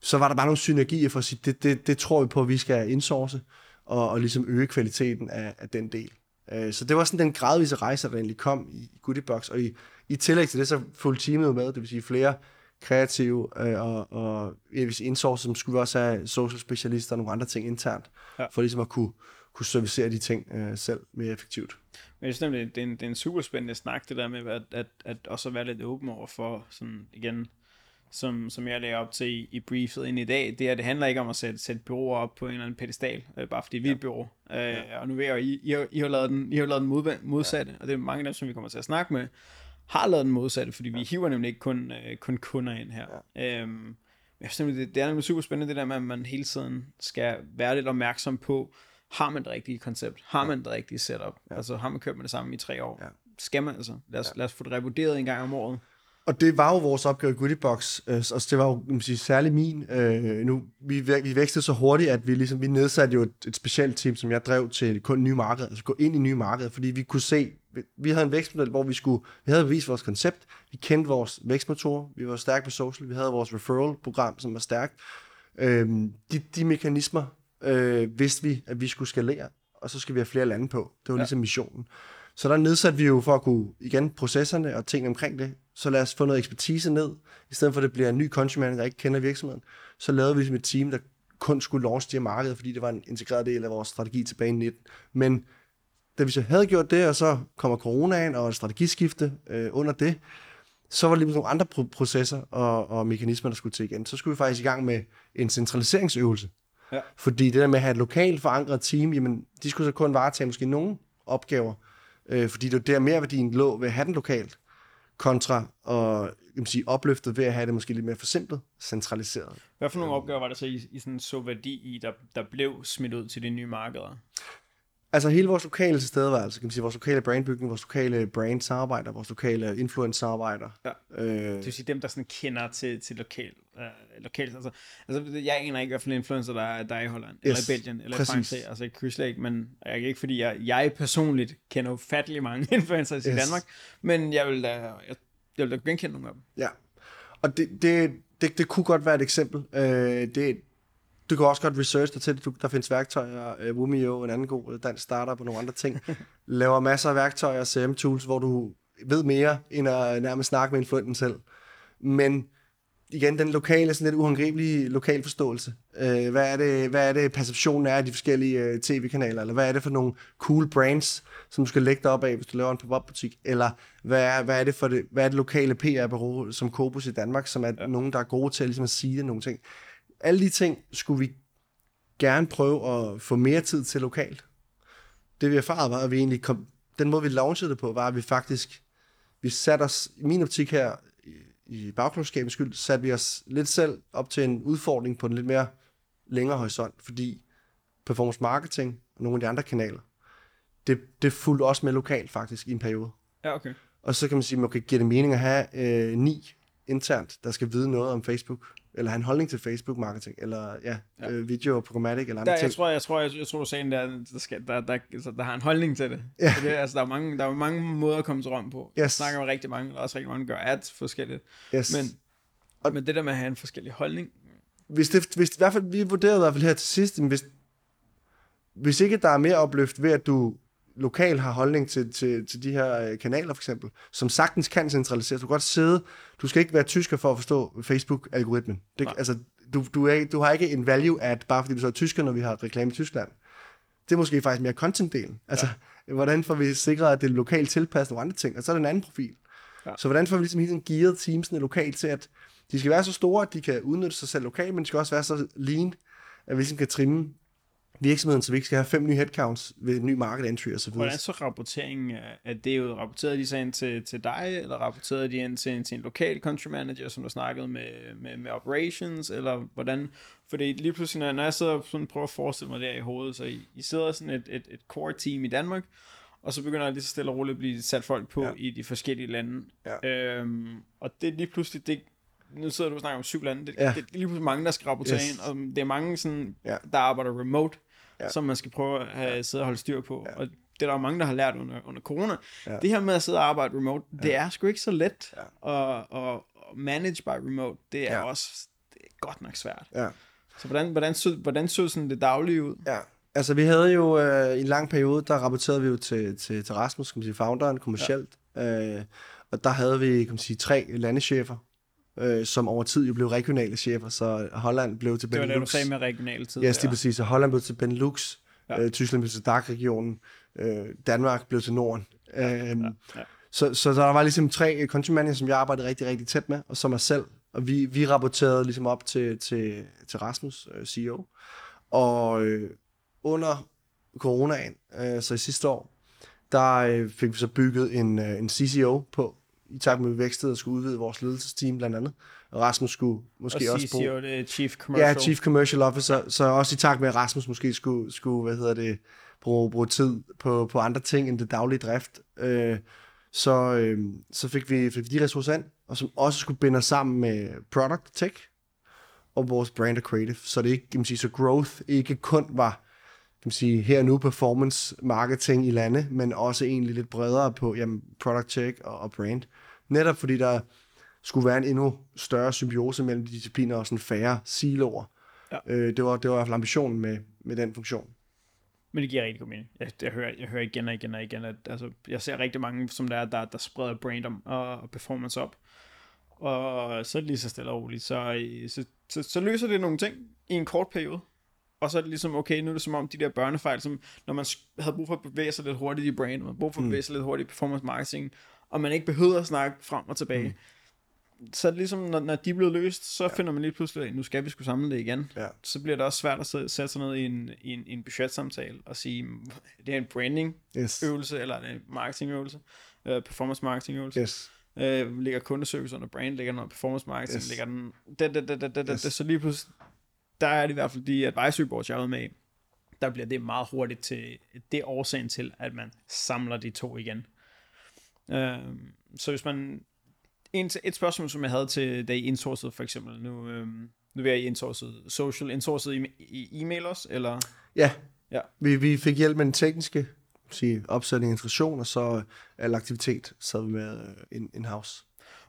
så var der bare nogle synergier for at sige, det, det, det tror vi på, at vi skal indsource, og, og ligesom øge kvaliteten af, af den del. Øh, så det var sådan den gradvise rejse, der egentlig kom i Goodiebox, og i, i tillæg til det, så fulgte teamet med, det vil sige flere kreative øh, og, og hvis indsource, som skulle vi også have social specialister og nogle andre ting internt, ja. for ligesom at kunne, kunne servicere de ting øh, selv mere effektivt. Men jeg synes nemlig, det er en, det er en super spændende snak, det der med at, at, at også være lidt åben over for sådan igen, som, som jeg lagde op til i, i briefet ind i dag, det er, det handler ikke om at sætte, sætte byråer op på en eller anden pedestal, øh, bare fordi vi er et bureau. Øh, ja. Og nu ved jeg I, I, har, I har lavet den, I har lavet den mod, modsatte, ja. og det er mange af dem, som vi kommer til at snakke med, har lavet den modsatte, fordi vi hiver nemlig ikke kun, øh, kun kunder ind her. Ja. Øhm, jeg synes det, det er nemlig super spændende, det der med, at man hele tiden skal være lidt opmærksom på, har man det rigtige koncept? Har man det rigtige setup? Ja. Altså har man kørt med det samme i tre år? Ja. Skal man altså? Lad os, ja. lad os få det revurderet en gang om året. Og det var jo vores opgave i Goodiebox, øh, og det var jo man sige, særlig min. Øh, nu, vi, vi vækstede så hurtigt, at vi, ligesom, vi nedsatte jo et, et specielt team, som jeg drev til kun nye markeder, altså gå ind i nye markeder, fordi vi kunne se, vi havde en vækstmodel, hvor vi skulle, vi havde vist vores koncept, vi kendte vores vækstmotorer, vi var stærke på social, vi havde vores referral-program, som var stærkt. Øh, de, de mekanismer øh, vidste vi, at vi skulle skalere, og så skal vi have flere lande på. Det var ja. ligesom missionen. Så der nedsatte vi jo for at kunne, igen, processerne og tingene omkring det, så lad os få noget ekspertise ned, i stedet for at det bliver en ny manager, der ikke kender virksomheden. Så lavede vi ligesom et team, der kun skulle launch det marked, fordi det var en integreret del af vores strategi tilbage i 19. Men da vi så havde gjort det, og så kommer coronaen og et strategiskifte øh, under det, så var der lige nogle andre processer og, og mekanismer, der skulle til igen. Så skulle vi faktisk i gang med en centraliseringsøvelse. Ja. Fordi det der med at have et lokalt forankret team, jamen, de skulle så kun varetage måske nogle opgaver, øh, fordi det var der mere værdien lå ved at have den lokalt, kontra og kan sige, opløftet ved at have det måske lidt mere forsimplet, centraliseret. Hvad for nogle opgaver var der så i, i sådan så værdi i, der, der blev smidt ud til de nye markeder? Altså hele vores lokale tilstedeværelse, kan man sige, vores lokale brandbygning, vores lokale brand samarbejder, vores lokale influence samarbejder. Ja. Øh, det vil sige dem, der sådan kender til, til lokal, øh, lokal altså, altså, jeg aner ikke, for influencer, der er, der er i Holland, yes, eller i Belgien, eller præcis. i Frankrig, altså i Kryslag, men jeg ikke, fordi jeg, jeg personligt kender ufattelig mange [LAUGHS] influencers yes. i Danmark, men jeg vil da, jeg, jeg vil da genkende nogle af dem. Ja, og det, det, det, det kunne godt være et eksempel. Øh, det, du kan også godt research dig til det. Du, der findes værktøjer, uh, Wumio, en anden god dansk startup og nogle andre ting. [LAUGHS] Laver masser af værktøjer, CM-tools, hvor du ved mere, end at nærmest snakke med influenten selv. Men igen, den lokale, sådan lidt uhåndgribelige lokal forståelse. Uh, hvad, er det, hvad er det, perceptionen er af de forskellige uh, tv-kanaler? Eller hvad er det for nogle cool brands, som du skal lægge dig op af, hvis du laver en pop-up butik? Eller hvad er, hvad er det for det, hvad er det lokale PR-bureau som Kobus i Danmark, som er ja. nogen, der er gode til ligesom at sige nogle ting? Alle de ting skulle vi gerne prøve at få mere tid til lokalt. Det vi erfarede var, at vi egentlig kom, den måde vi launchede det på, var, at vi faktisk, vi satte os, i min optik her, i bagklodskabens skyld, satte vi os lidt selv op til en udfordring på en lidt mere længere horisont, fordi performance marketing og nogle af de andre kanaler, det, det fulgte også med lokalt faktisk i en periode. Ja, okay. Og så kan man sige, okay, giver det mening at have øh, ni internt, der skal vide noget om Facebook, eller have en holdning til Facebook marketing, eller ja, Ja. Øh, video og programmatic, eller andre Der, ting. jeg, tror, jeg, tror, jeg, jeg tror, du sagde, der, der, skal, der, der, altså, der har en holdning til det. Ja. Det altså, der, er mange, der er mange måder at komme til Rom på. Yes. Jeg snakker med rigtig mange, og også rigtig mange, gør ads forskelligt. yes. Men, Og- men det der med at have en forskellig holdning, hvis det, hvis i hvert fald, vi vurderede i hvert fald her til sidst, hvis, hvis ikke der er mere opløft ved, at du lokalt har holdning til, til, til de her øh, kanaler for eksempel, som sagtens kan centraliseres. Du kan godt sidde, du skal ikke være tysker for at forstå Facebook-algoritmen. Det, Nej. altså, du, du, er, du har ikke en value ad, bare fordi du så er tysker, når vi har reklame i Tyskland. Det er måske faktisk mere content-delen. Altså, ja. hvordan får vi sikret, at det er lokalt tilpasset nogle andre ting? Og så er det en anden profil. Ja. Så hvordan får vi ligesom hele tiden gearet teamsene lokalt til, at de skal være så store, at de kan udnytte sig selv lokalt, men de skal også være så lean, at vi ligesom kan trimme virksomheden, så vi ikke skal have fem nye headcounts ved en ny market entry og så videre. hvordan så rapporteringen, er- er det jo, rapporterede de så ind til, til dig, eller rapporterede de ind til, til en lokal country manager, som du snakkede med, med, med operations, eller hvordan, fordi lige pludselig, når, når jeg sidder og sådan prøver at forestille mig det her i hovedet, så I, I sidder sådan et, et, et core team i Danmark, og så begynder lige så stille og roligt at blive sat folk på ja. I de forskellige lande. Ja. Øhm, og det er lige pludselig, det, nu sidder du og snakker om syv lande, det. Ja. det, det er lige pludselig mange, der skal rapportere Yes. ind, og det er mange, sådan, Ja. der arbejder remote, ja. Som man skal prøve at have, sidde og holde styr på. Ja. Og det er der mange, der har lært under, under corona. Ja. Det her med at sidde og arbejde remote, det er sgu ikke så let Ja. at, at, manage by remote. Det er. Ja. også det er godt nok svært. Ja. Så hvordan, hvordan, så, hvordan så sådan det daglige ud? Ja, altså vi havde jo øh, i en lang periode, der rapporterede vi jo til, til, til Rasmus, kan man sige, founderen, kommercielt. Ja. Øh, og der havde vi, kan man sige, tre landechefer, øh, som over tid jo blev regionale chefer, så Holland blev til Det var Benelux. det, du sagde med regional tid. Ja, yes, der. lige præcis. Så Holland blev til Benelux, Ja. øh, Tyskland blev til DAC-regionen, øh, Danmark blev til Norden. Ja, øh, Ja, ja. så, så der var ligesom tre country som jeg arbejdede rigtig, rigtig tæt med, og som mig selv. Og vi, vi rapporterede ligesom op til, til, til Rasmus, øh, CEO. Og øh, under coronaen, øh, så i sidste år, der øh, fik vi så bygget en, øh, en CCO på, i takt med, at vi vækstede og skulle udvide vores ledelsesteam blandt andet. Og Rasmus skulle måske Og også bruge... Det er Chief Commercial. Ja, Chief Commercial Officer, så også i takt med, at Rasmus måske skulle, skulle hvad hedder det, bruge, bruge tid på, på andre ting end det daglige drift, øh, så, øh, så fik, vi, fik vi de ressourcer ind, og som også skulle binde os sammen med product tech og vores brand og creative, så det ikke, kan man sige, så growth ikke kun var kan man sige, her nu performance marketing i lande, men også egentlig lidt bredere på jamen, product tech og, og brand. Netop fordi der skulle være en endnu større symbiose mellem de discipliner og sådan færre siloer. Ja. Øh, det, var, det var i hvert fald ambitionen med, med den funktion. Men det giver rigtig god mening. Jeg, jeg, hører, jeg hører igen og igen og igen, at altså, jeg ser rigtig mange, som der, er, der, der spreder brand om, og, og performance op. Og så det lige så stille og roligt. Så, så, så, så løser det nogle ting i en kort periode. Og så er det ligesom, okay, nu er det som om de der børnefejl, som når man havde brug for at bevæge sig lidt hurtigt i brand, man havde brug for at bevæge sig lidt hurtigt i performance marketing, og man ikke behøvede at snakke frem og tilbage. Mm. Så er det ligesom, når, når de er blevet løst, så ja. finder man lige pludselig, nu skal vi skulle samle det igen. Ja. Så bliver det også svært at sætte sig ned i en, i en, i en budgetsamtale og sige, det er en branding Yes. øvelse, eller er det en marketingøvelse, uh, performance marketing øvelse. Yes. Øh, ligger kundeservice under brand, ligger under performance marketing, Yes. ligger den, da, da, da, da, da, Yes. så lige pludselig, der er det i hvert fald de advisory boards, jeg været med i, der bliver det meget hurtigt til, det er årsagen til, at man samler de to igen. Øh, så hvis man, en, et spørgsmål, som jeg havde til, da I indsourcede for eksempel, nu, øh, nu vil jeg indsourcet social, indsourcet i, i e-mail også, eller? Ja. Ja. Vi, vi fik hjælp med den tekniske sige, opsætning, integration, og så al aktivitet sad vi med øh, in, in-house.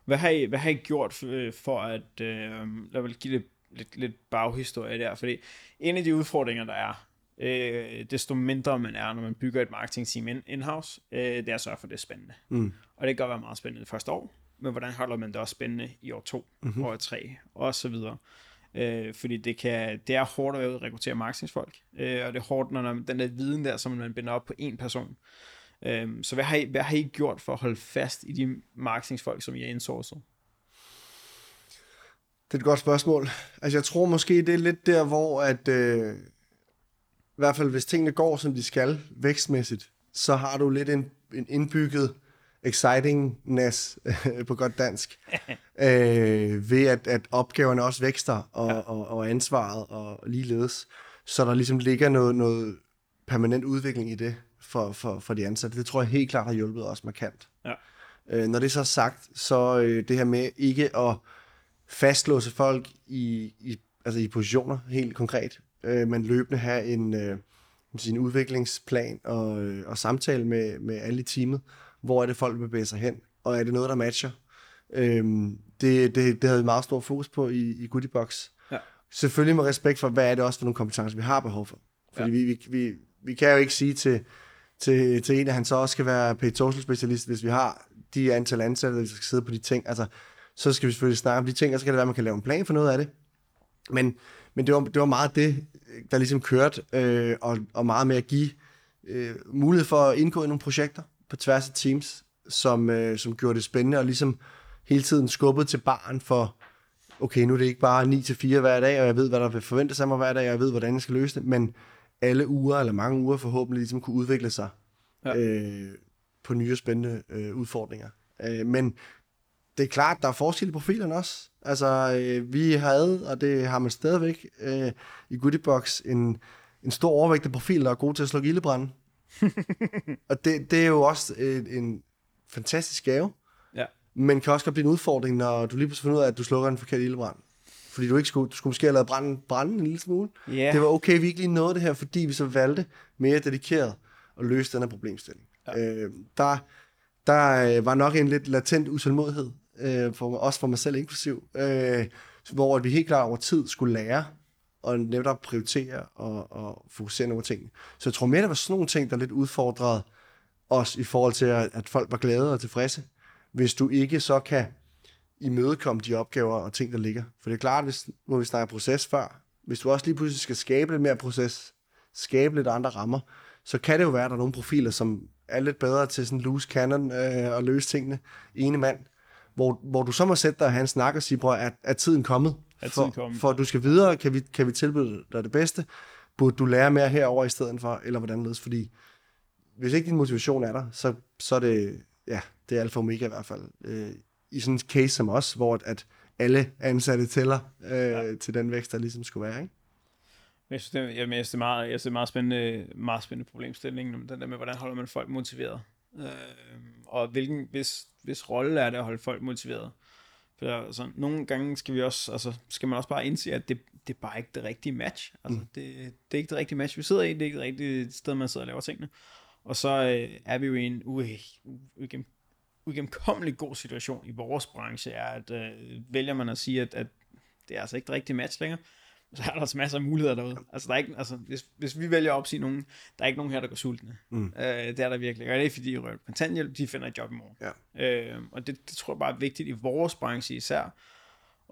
Hvad har I, hvad har I gjort for, for at, øh, lad mig give det lidt, lidt baghistorie der, fordi en af de udfordringer, der er, øh, desto mindre man er, når man bygger et marketingteam in, in-house, øh, det er at sørge for, at det er spændende. Mm. Og det kan godt være meget spændende det første år, men hvordan holder man det også spændende i år to, mm-hmm. år tre, og så videre. Øh, fordi det, kan, det er hårdt at rekruttere marketingsfolk, øh, og det er hårdt, når man, den der viden der, som man binder op på én person. Øh, så hvad har, I, hvad har I gjort for at holde fast i de marketingsfolk, som I har indsourcet? Det er et godt spørgsmål. Altså, jeg tror måske, det er lidt der, hvor at, øh, i hvert fald hvis tingene går, som de skal, vækstmæssigt, så har du lidt en, en indbygget excitingness [LAUGHS] på godt dansk, [LAUGHS] øh, ved at, at opgaverne også vækster, og, ja. og, og ansvaret og ligeledes. Så der ligesom ligger noget, noget permanent udvikling i det for, for, for de ansatte. Det tror jeg helt klart har hjulpet os markant. Ja. Øh, når det så er sagt, så øh, det her med ikke at fastlåse folk i, i, altså i positioner helt konkret, øh, men løbende have en, øh, sin udviklingsplan og, øh, og samtale med, med alle i teamet. Hvor er det, folk bevæger sig hen? Og er det noget, der matcher? Øhm, det, det, det havde vi meget stor fokus på i, i Goodiebox. Ja. Selvfølgelig med respekt for, hvad er det også for nogle kompetencer, vi har behov for. Fordi ja. vi, vi, vi, vi kan jo ikke sige til, til, til en, at han så også skal være paid social specialist, hvis vi har de antal ansatte, der skal sidde på de ting. Altså, så skal vi selvfølgelig snakke om de ting, og så kan det være, at man kan lave en plan for noget af det. Men, men det, var, det var meget det, der ligesom kørte, øh, og, og meget med at give øh, mulighed for at indgå i nogle projekter på tværs af teams, som, øh, som gjorde det spændende, og ligesom hele tiden skubbet til barn for, okay, nu er det ikke bare 9-4 hver dag, og jeg ved, hvad der vil forventes af mig hver dag, og jeg ved, hvordan jeg skal løse det, men alle uger, eller mange uger forhåbentlig, ligesom kunne udvikle sig ja. øh, på nye spændende øh, udfordringer. Øh, men det er klart, der er forskel i profilerne også. Altså, øh, vi havde, og det har man stadigvæk øh, i Goodiebox, en, en stor overvægt af profiler, der er gode til at slå ildebrænde. [LAUGHS] og det, det er jo også en, en fantastisk gave, ja. men kan også godt blive en udfordring, når du lige pludselig finder ud af, at du slukker en forkert ildebrand. Fordi du ikke skulle, du skulle måske have lavet branden, branden en lille smule. Yeah. Det var okay, vi ikke lige nåede det her, fordi vi så valgte mere dedikeret at løse den her problemstilling. Ja. Øh, der, der øh, var nok en lidt latent utålmodighed, øh, for, også for mig selv inklusiv, øh, hvor vi helt klart over tid skulle lære og netop prioritere og, og fokusere nogle ting. Så jeg tror mere, der var sådan nogle ting, der lidt udfordrede os i forhold til, at, at folk var glade og tilfredse. Hvis du ikke så kan imødekomme de opgaver og ting, der ligger. For det er klart, hvis, nu vi snakker proces før, hvis du også lige pludselig skal skabe lidt mere proces, skabe lidt andre rammer, så kan det jo være, at der er nogle profiler, som er lidt bedre til sådan loose cannon øh, og løse tingene ene mand, hvor, hvor du så må sætte dig og have en snak og sige, bror, er, er tiden kommet? Er tiden for, kommet? for at du skal videre, kan vi, kan vi tilbyde dig det bedste? Burde du lære mere herover i stedet for, eller hvordan ledes? Fordi hvis ikke din motivation er der, så, så er det, ja, det er alfa omega i hvert fald. Øh, I sådan en case som os, hvor at alle ansatte tæller øh, ja. til den vækst, der ligesom skulle være, ikke? Jeg synes, det, jeg, jeg synes, det er meget, jeg synes, det er meget spændende, meget spændende problemstilling, den der med, hvordan holder man folk motiveret. Øh, og hvilken, hvis, hvis rolle er det at holde folk motiveret. For altså, nogle gange skal vi også, altså, skal man også bare indse, at det, det er bare ikke det rigtige match. Altså, mm. det, det er ikke det rigtige match, vi sidder i, det er ikke det rigtige sted, man sidder og laver tingene. Og så øh, er vi jo i en uigennem, uigennemkommelig god situation i vores branche, er, at øh, vælger man at sige, at, at det er altså ikke det rigtige match længere, så er der også masser af muligheder derude. Altså, der er ikke, altså hvis, hvis vi vælger at opsige nogen, der er ikke nogen her, der går sultne. Mm. Øh, det er der virkelig. Og det er fordi, de rører kontanthjælp, de finder et job i morgen. Ja. Øh, og det, det tror jeg bare er vigtigt i vores branche især,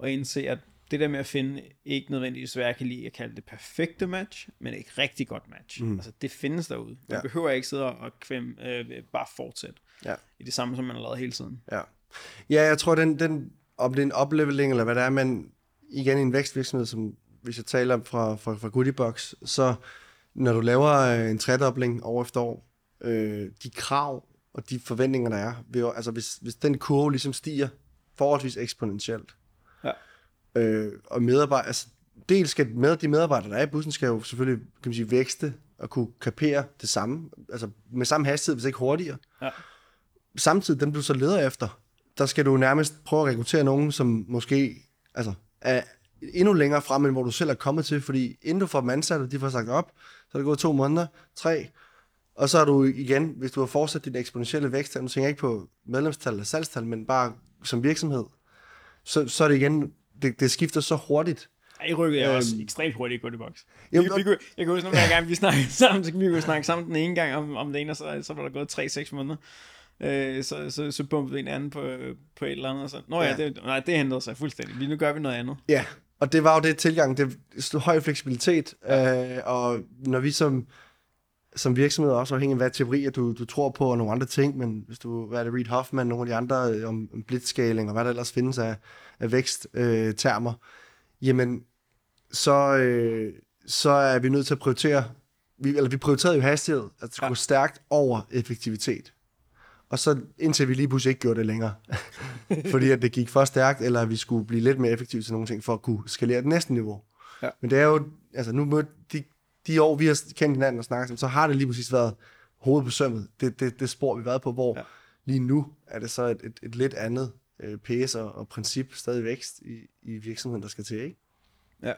at indse, at det der med at finde ikke nødvendigvis, hvad jeg kan lide at kalde det perfekte match, men et rigtig godt match. Mm. Altså, det findes derude. Man ja. behøver ikke sidde og kvem, øh, bare fortsætte ja. i det samme, som man har lavet hele tiden. Ja, ja jeg tror, den, den, om det er en opleveling, eller hvad det er, men igen i en vækstvirksomhed, som hvis jeg taler fra, fra, fra Goodiebox, så når du laver øh, en tredobling år efter år, øh, de krav og de forventninger, der er, vil, altså hvis, hvis den kurve ligesom stiger forholdsvis eksponentielt, ja. øh, og medarbejdere, altså dels skal med, de medarbejdere, der er i bussen, skal jo selvfølgelig kan man sige, vækste og kunne kapere det samme, altså med samme hastighed, hvis ikke hurtigere. Ja. Samtidig, dem du så leder efter, der skal du nærmest prøve at rekruttere nogen, som måske altså, er, endnu længere frem, end hvor du selv er kommet til, fordi inden du får dem ansat, og de får sagt op, så er det gået to måneder, tre, og så er du igen, hvis du har fortsat din eksponentielle vækst, nu tænker jeg ikke på medlemstal eller salgstal, men bare som virksomhed, så, så er det igen, det, det skifter så hurtigt. I rykket er øhm, også ekstremt hurtigt i Goodiebox. Vi, vi, vi, jeg kan huske nogle gange, vi snakkede [LAUGHS] sammen, så vi kunne snakke sammen den ene gang om, om det ene, og så, så var der gået 3-6 måneder. Øh, så, så, så bumpede vi en anden på, på et eller andet, og så, nå ja, ja. Det, nej, det ændrede sig fuldstændig. Nu gør vi noget andet. Ja, og det var jo det tilgang, det er høj fleksibilitet, ja. øh, og når vi som, som virksomhed også afhængig af, hvad teori du, du tror på, og nogle andre ting, men hvis du, hvad er det, Reed Hoffman, nogle af de andre øh, om, om blitzscaling, og hvad der ellers findes af, af væksttermer, øh, jamen, så, øh, så er vi nødt til at prioritere, vi, eller vi prioriterede jo hastighed, at det skulle ja. gå stærkt over effektivitet. Og så indtil vi lige pludselig ikke gjorde det længere. [LAUGHS] Fordi at det gik for stærkt, eller vi skulle blive lidt mere effektive til nogle ting, for at kunne skalere det næste niveau. Ja. Men det er jo, altså nu mød, de, de år, vi har kendt hinanden og snakket sammen, så har det lige præcis været hovedet på sømmet. Det, det, det spor, vi har været på, hvor Ja. lige nu er det så et, et, et lidt andet øh, pace og, og princip, stadig vækst i, i virksomheden, der skal til, ikke? Ja.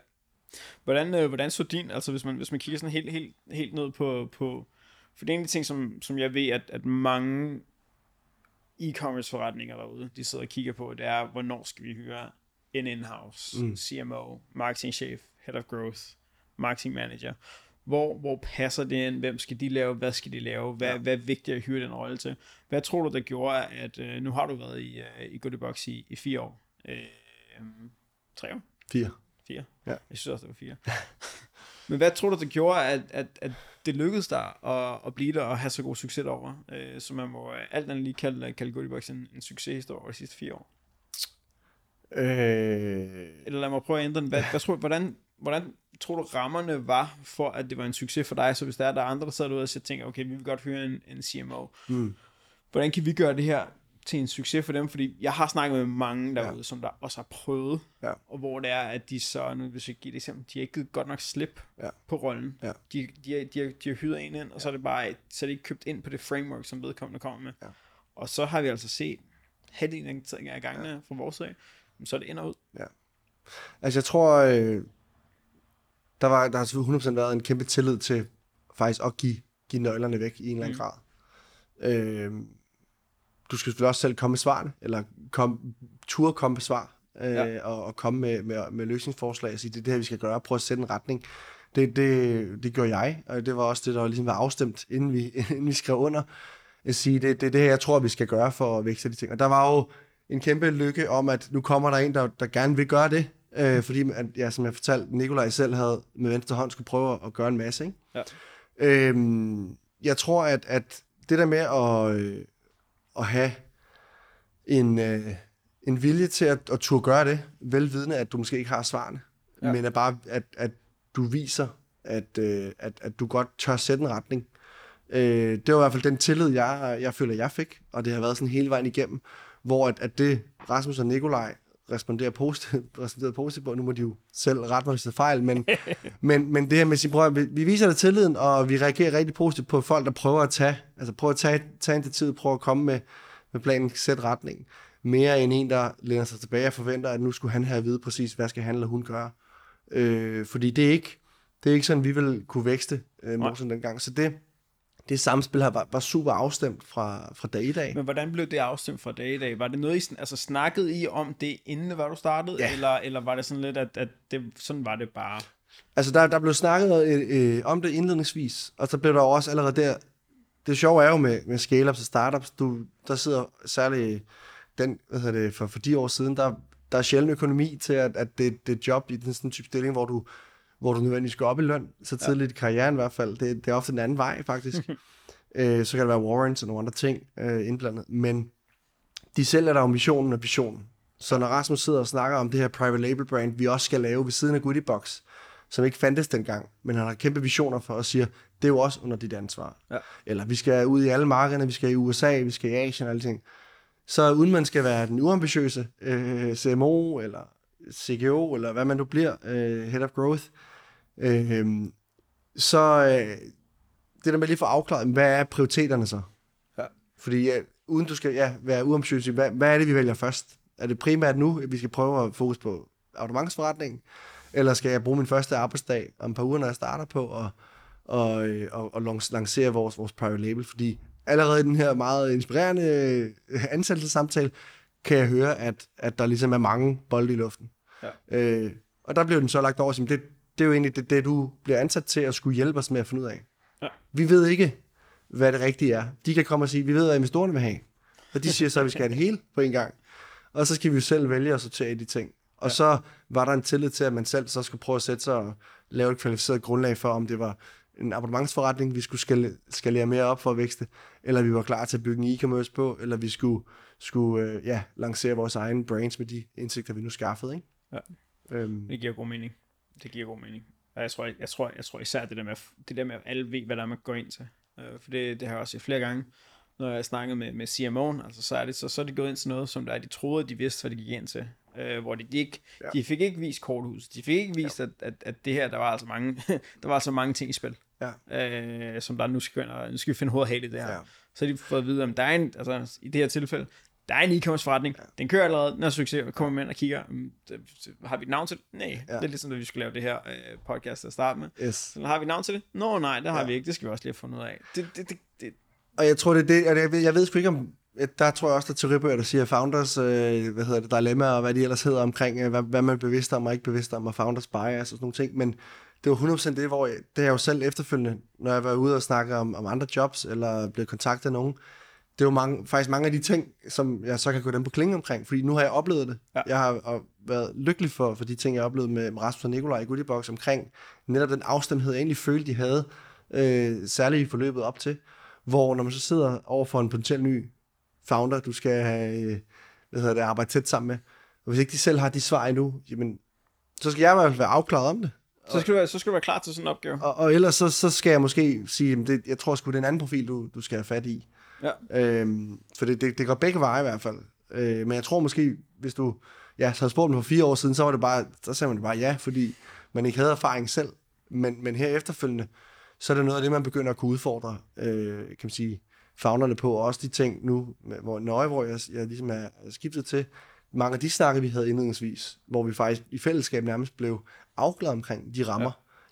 Hvordan, øh, hvordan så din, altså hvis man, hvis man kigger sådan helt, helt, helt ned på, på for det er en af de ting, som, som jeg ved, at, at mange e-commerce forretninger derude, de sidder og kigger på, det er, hvornår skal vi hyre en in-house, mm. CMO, marketing chef, head of growth, marketing manager. Hvor, hvor passer det ind? Hvem skal de lave? Hvad skal de lave? Hvad, ja. hvad er vigtigt at hyre den rolle til? Hvad tror du, der gjorde, at øh, nu har du været i, øh, i Goodiebox i, i fire år? Øh, tre år? Fire. Fire? Ja. Jeg synes også, det var fire. [LAUGHS] Men hvad tror du, det gjorde, at, at, at det lykkedes dig at, at blive der og have så god succes over? Øh, så man må øh, alt andet lige kalde, kalde Goodiebox en, en succeshistorie over de sidste fire år. Øh, Eller lad mig prøve at ændre den. Hvad, hvad tror, hvordan, hvordan tror du rammerne var for, at det var en succes for dig? Så hvis der er, der er andre, der sidder derude og tænker, okay, vi vil godt høre en, en CMO. mm, Hvordan kan vi gøre det her til en succes for dem? Fordi jeg har snakket med mange derude, ja. som der også har prøvet, Ja. og hvor det er, at de så, nu hvis jeg giver et eksempel, de har ikke givet godt nok slip Ja. på rollen. Ja. De, de, har- de, har, de har hyret en ind, og så er det bare, så er det ikke købt ind på det framework, som vedkommende kommer med. Ja. Og så har vi altså set halvdelen af gangene ja. fra vores sag, så er det ind og ud. Altså, jeg tror, øh, der, var, der har selvfølgelig 100% været en kæmpe tillid til faktisk at give, give nøglerne væk i en eller anden Mm. grad. Øh, du skal selvfølgelig også selv komme med svarene, eller kom, turde komme med svar, øh, Ja. og, og komme med, med, med løsningsforslag og sige, det er det her, vi skal gøre, prøve at sætte en retning. Det, det, det gjorde jeg, og det var også det, der ligesom var afstemt, inden vi, [LAUGHS] inden vi skrev under. At sige, det, det er det her, jeg tror, vi skal gøre for at vækste de ting. Og der var jo en kæmpe lykke om, at nu kommer der en, der, der gerne vil gøre det, øh, fordi, at, ja, som jeg fortalte, Nikolaj selv havde med venstre hånd skulle prøve at gøre en masse. Ikke? Ja. Øhm, jeg tror, at, at det der med at, øh, at have en, øh, en vilje til at, at turde gøre det, velvidende, at du måske ikke har svarene, Ja. men at bare, at, at du viser, at, øh, at, at du godt tør sætte en retning. Øh, det var i hvert fald den tillid, jeg, jeg føler, jeg fik, og det har været sådan hele vejen igennem, hvor at, at det Rasmus og Nikolaj responderer positivt, [LAUGHS] responderer positivt på, nu må de jo selv rette mig, hvis det er fejl, men, [LAUGHS] men, men det her med sin prøv, vi, vi viser det tilliden, og vi reagerer rigtig positivt på folk, der prøver at tage, altså prøver at tage, tage initiativet, prøver at komme med, med planen, sætte retningen, mere end en, der læner sig tilbage og forventer, at nu skulle han have at vide præcis, hvad skal han eller hun gøre. Øh, fordi det er ikke, det er ikke sådan, vi vil kunne vækste øh, Morsen dengang. Så det, det samspil her var, var super afstemt fra, fra dag i dag. Men hvordan blev det afstemt fra dag i dag? Var det noget, I altså, snakkede I om det, inden det var, du startede? Ja. Eller, eller var det sådan lidt, at, at det, sådan var det bare? Altså, der, der blev snakket øh, øh, om det indledningsvis, og så blev der også allerede der... Det sjove er jo med, med scale-ups og startups, du, der sidder særligt den, hvad hedder det, for, for de år siden, der, der er sjældent økonomi til, at, at det, det et job i den sådan type stilling, hvor du, hvor du nødvendigvis går op i løn, så tidligt i karrieren i hvert fald. Det, det er ofte den anden vej, faktisk. [LAUGHS] øh, så kan der være warrants og nogle andre ting øh, indblandet, men de sælger der jo missionen og visionen. Så når Rasmus sidder og snakker om det her private label brand, vi også skal lave ved siden af Goodiebox, som ikke fandtes dengang, men han har kæmpe visioner for og siger, det er jo også under dit ansvar. Ja. Eller vi skal ud i alle markederne, vi skal i USA, vi skal i Asien og alle ting. Så uden man skal være den uambitiøse øh, CMO eller CGO, eller hvad man nu bliver, øh, Head of Growth, øh, så øh, det der med lige få afklaret, hvad er prioriteterne så? Ja. Fordi ja, uden du skal ja, være uambitiøs, hvad, hvad er det, vi vælger først? Er det primært nu, at vi skal prøve at fokus på abonnementsforretningen? Eller skal jeg bruge min første arbejdsdag om et par uger, når jeg starter på, og, og, øh, og, og lans- lancere vores, vores private label? Fordi allerede i den her meget inspirerende øh, ansættelsessamtale, kan jeg høre, at, at der ligesom er mange bolde i luften. Ja. Øh, og der blev den så lagt over, som det, det er jo egentlig det, det, du bliver ansat til at skulle hjælpe os med at finde ud af. Ja. Vi ved ikke, hvad det rigtige er. De kan komme og sige, vi ved, hvad investorerne vil have. Og de siger så, at vi skal have det hele på en gang. Og så skal vi jo selv vælge at sortere i de ting. Og ja. så var der en tillid til, at man selv så skulle prøve at sætte sig og lave et kvalificeret grundlag for, om det var en abonnementsforretning, vi skulle skale, skalere mere op for at vækste, eller vi var klar til at bygge en e-commerce på, eller vi skulle, skulle øh, ja, lancere vores egen brands med de indsigter, vi nu skaffede. Ikke? Ja. Øhm, Det giver god mening. Det giver god mening. Og jeg tror, jeg, jeg tror, jeg tror især det der med, det der med, at alle ved, hvad der er, man går ind til. Øh, for det, det har jeg også set flere gange, når jeg snakkede med, med CMO'en, altså så er det så, så er det gået ind til noget, som der er, de troede, de vidste, hvad de gik ind til. Øh, hvor de, de, ikke, ja. de fik ikke vist korthus. De fik ikke vist, ja. at, at, at, det her, der var altså mange, [LAUGHS] der var altså mange ting i spil. Ja. Øh, som der nu skal, nu skal vi finde hovedet i det her. Ja. Så har de fået at vide, om der er en, altså i det her tilfælde, der er en e-commerce forretning, ja. den kører allerede, er succes, kommer med og kigger, um, har vi et navn til det? Nej, ja. det er ligesom, at vi skulle lave det her uh, podcast at starte med. Yes. Så har vi et navn til det? Nå nej, det har ja. vi ikke, det skal vi også lige have fundet ud af. Det, det, det, det. Og jeg tror, det er det, jeg ved, jeg ved sgu ikke om, der tror jeg også, der er teoribøger, der siger founders, øh, hvad hedder det, dilemma, og hvad de ellers hedder omkring, øh, hvad, hvad man er bevidst om og ikke bevidst om, og founders bias og sådan nogle ting, men det var 100% det, hvor jeg, det er jeg jo selv efterfølgende, når jeg var ude og snakke om, om andre jobs, eller blevet kontaktet af nogen, det er jo mange, faktisk mange af de ting, som jeg så kan gå dem på klinge omkring, fordi nu har jeg oplevet det. Ja. Jeg har været lykkelig for, for de ting, jeg har oplevet med, Rasmus og Nikolaj i Goodiebox omkring netop den afstemhed, jeg egentlig følte, de havde, øh, særligt i forløbet op til, hvor når man så sidder over for en potentiel ny founder, du skal have, øh, hvad hedder det, arbejde tæt sammen med, og hvis ikke de selv har de svar endnu, jamen, så skal jeg i hvert fald være afklaret om det. Så skal, du være, så skal du være klar til sådan en opgave. Og, og ellers så, så skal jeg måske sige, det, jeg tror sgu, det er en anden profil, du, du skal have fat i. Ja. Øhm, for det, det, det går begge veje i hvert fald. Øh, men jeg tror måske, hvis du ja, så havde spurgt mig for fire år siden, så var det bare, så sagde man det bare ja, fordi man ikke havde erfaring selv. Men, men her efterfølgende, så er det noget af det, man begynder at kunne udfordre, øh, kan man sige, fagnerne på, og også de ting nu, hvor nøje, hvor jeg, jeg ligesom er skiftet til, mange af de snakke, vi havde indledningsvis, hvor vi faktisk i fællesskab nærmest blev afklaret omkring de rammer,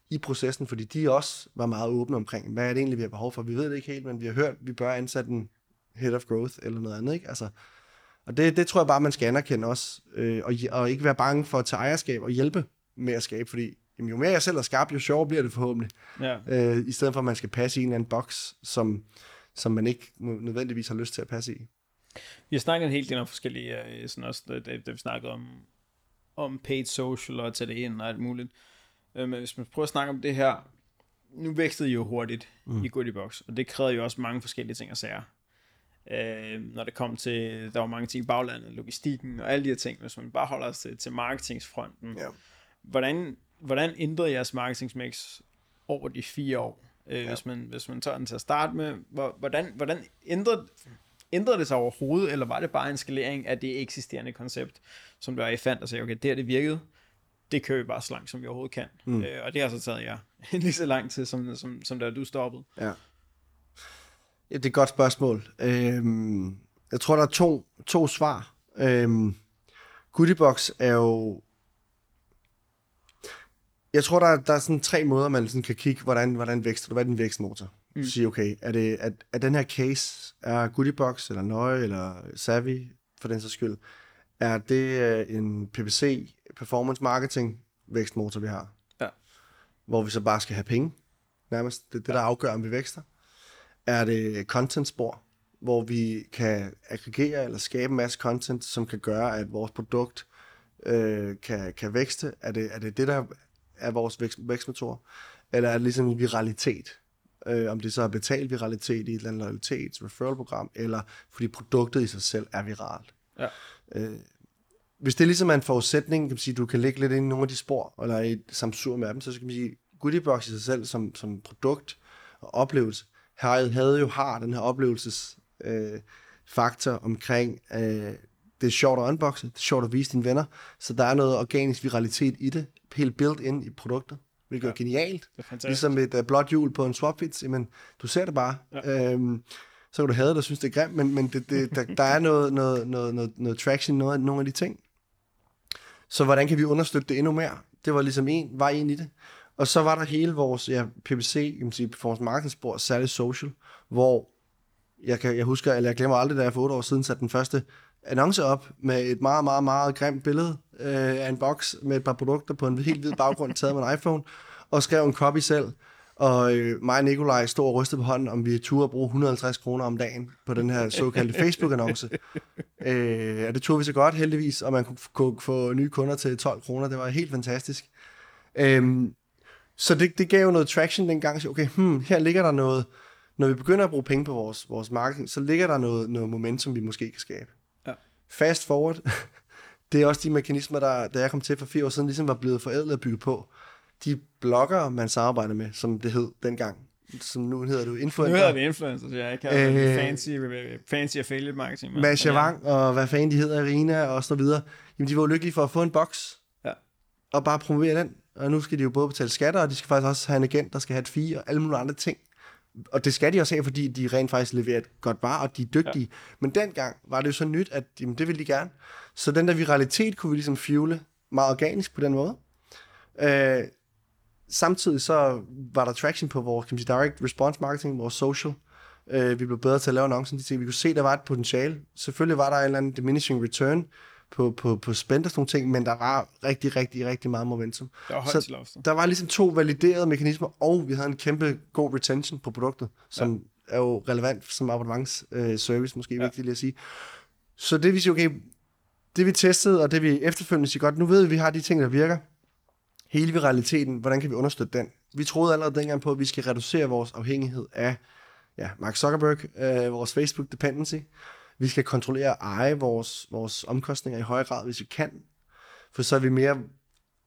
i processen, fordi de også var meget åbne omkring, hvad er det egentlig, vi har behov for. Vi ved det ikke helt, men vi har hørt, at vi bør ansætte en head of growth eller noget andet. Ikke? Altså, og det, det tror jeg bare, man skal anerkende også, øh, og, og ikke være bange for at tage ejerskab og hjælpe med at skabe, fordi jamen, jo mere jeg selv er skarp, jo sjovere bliver det forhåbentlig. Ja. Øh, I stedet for, at man skal passe i en eller anden boks, som, som man ikke nødvendigvis har lyst til at passe i. Vi har snakket en hel del om forskellige, øh, sådan også, da, da vi snakkede om, om paid social og tage det ind og alt muligt. Øh, men hvis man prøver at snakke om det her, nu vækstede I jo hurtigt mm. i Goodiebox, og det krævede jo også mange forskellige ting og sager. Øh, når det kom til, der var mange ting i baglandet, logistikken og alle de her ting, hvis man bare holder os til, til marketingsfronten. Ja. Hvordan, hvordan ændrede jeres marketingsmix over de fire år? Øh, ja. hvis, man, hvis man tager den til at starte med, hvordan, hvordan ændrede, ændrede det sig overhovedet, eller var det bare en skalering af det eksisterende koncept, som der I fandt og sagde, okay, det her det virkede, det kører vi bare så langt, som vi overhovedet kan. Mm. Øh, og det har så taget jer [LAUGHS] lige så lang tid, som, som, som da du stoppede. Ja. ja. det er et godt spørgsmål. Øhm, jeg tror, der er to, to svar. Øhm, Goodiebox er jo... Jeg tror, der er, der er sådan tre måder, man sådan kan kigge, hvordan, hvordan vækster du, hvad er din vækstmotor? Mm. Sige, okay, er, det, er, er den her case, er Goodiebox, eller Nøje, eller Savvy, for den så skyld, er det øh, en PPC performance marketing vækstmotor, vi har. Ja. Hvor vi så bare skal have penge, nærmest. Det er det, der afgør, om vi vækster. Er det content spor, hvor vi kan aggregere eller skabe en masse content, som kan gøre, at vores produkt øh, kan, kan vækste? Er det, er det det, der er vores vækst, vækstmotor? Eller er det ligesom en viralitet? Øh, om det så er betalt viralitet i et eller andet loyalitets referral-program, eller fordi produktet i sig selv er viralt. Ja. Øh, hvis det ligesom er en forudsætning, kan man sige, du kan lægge lidt ind i nogle af de spor, eller i et samsur med dem, så skal man sige, Goodiebox i sig selv som, som produkt og oplevelse, havde, havde jo har den her oplevelses øh, faktor omkring, øh, det er sjovt at unboxe, det er sjovt at vise dine venner, så der er noget organisk viralitet i det, helt built ind i produktet, hvilket ja. er genialt. Det er ligesom et uh, blåt hjul på en swapfit, men du ser det bare. Ja. Øhm, så kan du have det og synes, det er grimt, men, men det, det, der, [LAUGHS] der er noget, noget, noget, noget, noget traction, noget, nogle af de ting. Så hvordan kan vi understøtte det endnu mere? Det var ligesom en, var en i det. Og så var der hele vores ja, PPC, kan man sige, performance marketing spor, særligt social, hvor jeg, kan, jeg husker, eller jeg glemmer aldrig, da jeg for otte år siden satte den første annonce op med et meget, meget, meget grimt billede øh, af en boks med et par produkter på en helt hvid baggrund taget med en iPhone, og skrev en copy selv, og øh, mig og Nikolaj stod og rystede på hånden, om vi turde bruge 150 kroner om dagen på den her såkaldte [LAUGHS] Facebook-annonce. øh, og det tog vi så godt heldigvis, og man kunne, kunne få nye kunder til 12 kroner. Det var helt fantastisk. Øh, så det, det gav jo noget traction dengang. Så okay, hmm, her ligger der noget, når vi begynder at bruge penge på vores, vores marketing, så ligger der noget, noget momentum, vi måske kan skabe. Ja. Fast forward, [LAUGHS] det er også de mekanismer, der, da jeg kom til for fire år siden, ligesom var blevet forædlet og bygget på de blogger, man samarbejder med, som det hed dengang, som nu hedder du Nu influencer. hedder det influencer, så jeg kan øh, fancy, fancy affiliate marketing. men- Masha ja. Og hvad fanden de hedder, Irina og så videre. Jamen, de var jo lykkelige for at få en boks. Ja. Og bare promovere den. Og nu skal de jo både betale skatter, og de skal faktisk også have en agent, der skal have et fee og alle mulige andre ting. Og det skal de også have, fordi de rent faktisk leverer et godt var, og de er dygtige. Ja. Men dengang var det jo så nyt, at jamen, det ville de gerne. Så den der viralitet kunne vi ligesom fuele meget organisk på den måde. Øh, samtidig så var der traction på vores kan man sige, direct response marketing, vores social. Øh, vi blev bedre til at lave annoncer, de ting. Vi kunne se, der var et potentiale. Selvfølgelig var der en eller anden diminishing return på, på, på spend og sådan nogle ting, men der var rigtig, rigtig, rigtig meget momentum. Der var højt Så til der var ligesom to validerede mekanismer, og vi havde en kæmpe god retention på produktet, som ja. er jo relevant som abonnements øh, service, måske. Ja. vigtigt lige at sige. Så det vi siger, okay, det vi testede, og det vi efterfølgende siger godt, nu ved vi, at vi har de ting, der virker. Hele viraliteten, hvordan kan vi understøtte den? Vi troede allerede dengang på, at vi skal reducere vores afhængighed af ja, Mark Zuckerberg, øh, vores Facebook dependency. Vi skal kontrollere og eje vores, vores omkostninger i højere grad, hvis vi kan. For så er vi mere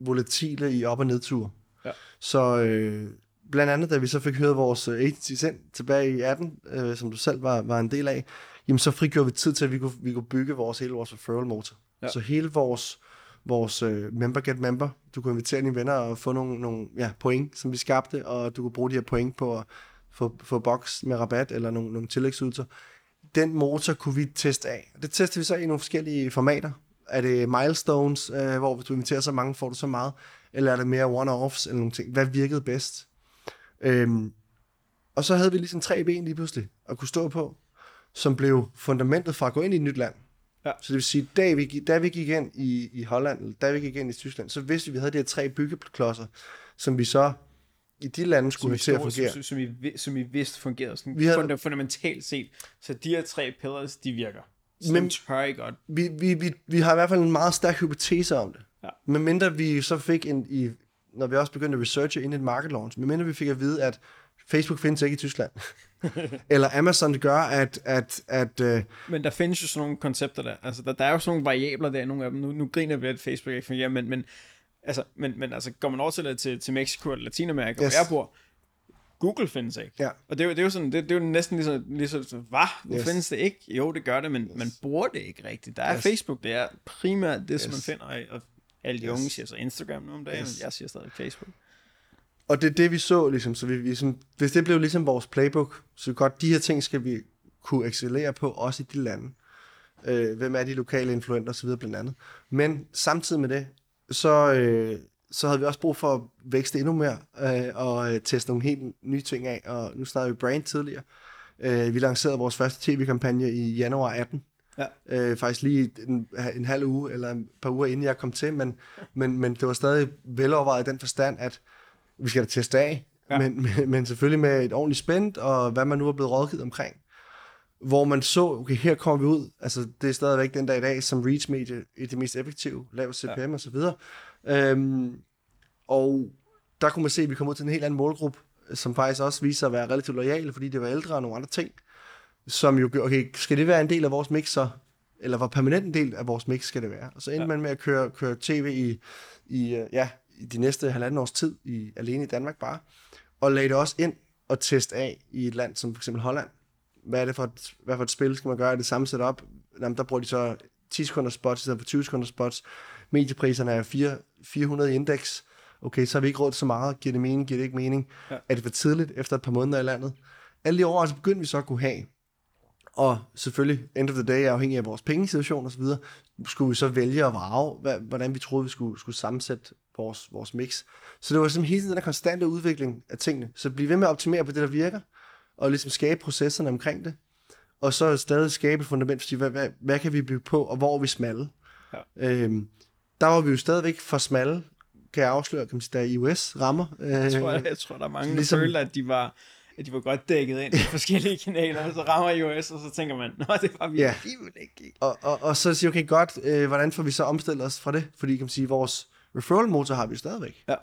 volatile i op- og nedtur. Ja. Så øh, blandt andet, da vi så fik hørt vores øh, agency sendt tilbage i 18, øh, som du selv var, var en del af, jamen så frigjorde vi tid til, at vi kunne, vi kunne bygge vores hele vores referral motor. Ja. Så hele vores, vores øh, member get member, du kunne invitere dine venner og få nogle, nogle ja, point, som vi skabte, og du kunne bruge de her point på at få, få box med rabat eller nogle, nogle tillægsydelser. Den motor kunne vi teste af. Det testede vi så i nogle forskellige formater. Er det milestones, øh, hvor hvis du inviterer så mange, får du så meget? Eller er det mere one-offs eller nogle ting? Hvad virkede bedst? Øhm, og så havde vi ligesom tre ben lige pludselig at kunne stå på, som blev fundamentet for at gå ind i et nyt land. Ja. Så det vil sige, da vi, da vi gik ind i, i Holland, eller da vi gik ind i Tyskland, så vidste vi, at vi havde de her tre byggeklodser, som vi så i de lande skulle have til at som, fungere. som, som, I, vi- som I vidste fungerede sådan Vi havde- fundamentalt set. Så de her tre pillars, de virker. Så Men, tør I godt. vi, vi, vi, vi har i hvert fald en meget stærk hypotese om det. Ja. Men mindre vi så fik en, i, når vi også begyndte at researche ind i et market launch, men mindre vi fik at vide, at Facebook findes ikke i Tyskland. [LAUGHS] Eller Amazon gør, at, at, at øh, Men der findes jo sådan nogle koncepter der. Altså, der, der er jo sådan nogle variabler der, nogle af dem. Nu, nu griner vi, at Facebook ikke fungerer, men, men, altså, men, men altså, går man over til, til, til Mexico eller Latinamerika, Yes. hvor jeg bor, Google findes ikke. Ja. Og det er, jo, det er jo sådan, det, det er jo næsten ligesom, ligesom hvad? Nu Yes. findes det ikke? Jo, det gør det, men yes. man bruger det ikke rigtigt. Der er Yes. Facebook, det er primært det, som Yes. man finder, og alle de Yes. unge siger så Instagram nu om dagen, Yes. yes. jeg siger stadig Facebook. Og det er det, vi så, ligesom. Så vi, vi ligesom, hvis det blev ligesom vores playbook, så godt, de her ting skal vi kunne excellere på, også i de lande. Øh, hvem er de lokale influenter osv. blandt andet. Men samtidig med det, så, øh, så havde vi også brug for at vækste endnu mere, øh, og øh, teste nogle helt nye ting af. Og nu snakkede vi brand tidligere. Øh, vi lancerede vores første tv-kampagne i januar 18. Ja. Øh, faktisk lige en, en halv uge, eller et par uger inden jeg kom til, men, men, men det var stadig velovervejet i den forstand, at vi skal da teste af, ja. Men, men, men selvfølgelig med et ordentligt spændt, og hvad man nu er blevet rådgivet omkring. Hvor man så, okay, her kommer vi ud, altså det er stadigvæk den dag i dag, som reach medie er det mest effektive, lav CPM ja. og så videre. Øhm, og der kunne man se, at vi kom ud til en helt anden målgruppe, som faktisk også viser at være relativt lojale, fordi det var ældre og nogle andre ting, som jo, okay, skal det være en del af vores mix så? Eller hvor permanent en del af vores mix skal det være? Og så endte ja. Ja. man med at køre, køre tv i, i, øh, ja, i de næste halvanden års tid, i, alene i Danmark bare, og lagde det også ind og teste af i et land som for eksempel Holland. Hvad er det for et, hvad for et spil skal man gøre? Er det samme setup? Jamen, der bruger de så 10 sekunder spots i stedet for 20 sekunder spots. Mediepriserne er 4, 400 i indeks. Okay, så har vi ikke råd så meget. Giver det mening? Giver det ikke mening? Ja. Er det for tidligt efter et par måneder i landet? Alle de overvejelser begyndte vi så at kunne have. Og selvfølgelig, end of the day, afhængig af vores pengesituation osv., skulle vi så vælge at vrage, hvordan vi troede, vi skulle, skulle sammensætte vores, vores mix. Så det var simpelthen hele tiden den der konstante udvikling af tingene. Så bliv ved med at optimere på det, der virker, og ligesom skabe processerne omkring det. Og så stadig skabe et fundament, for hvad, hvad, hvad kan vi bygge på, og hvor er vi smalle. Ja. Øhm, der var vi jo stadigvæk for smalle, kan jeg afsløre, kan man sige, der i US rammer. Øh, Jeg tror, jeg, jeg tror der er mange, ligesom- ligesom... føler, at de var at de var godt dækket ind i forskellige kanaler, og så rammer iOS, og så tænker man, nå, det var vi Ja. alligevel ikke. Og, og, og så siger okay, godt, øh, hvordan får vi så omstillet os fra det? Fordi kan man sige, vores referral-motor har vi jo stadigvæk. Ja.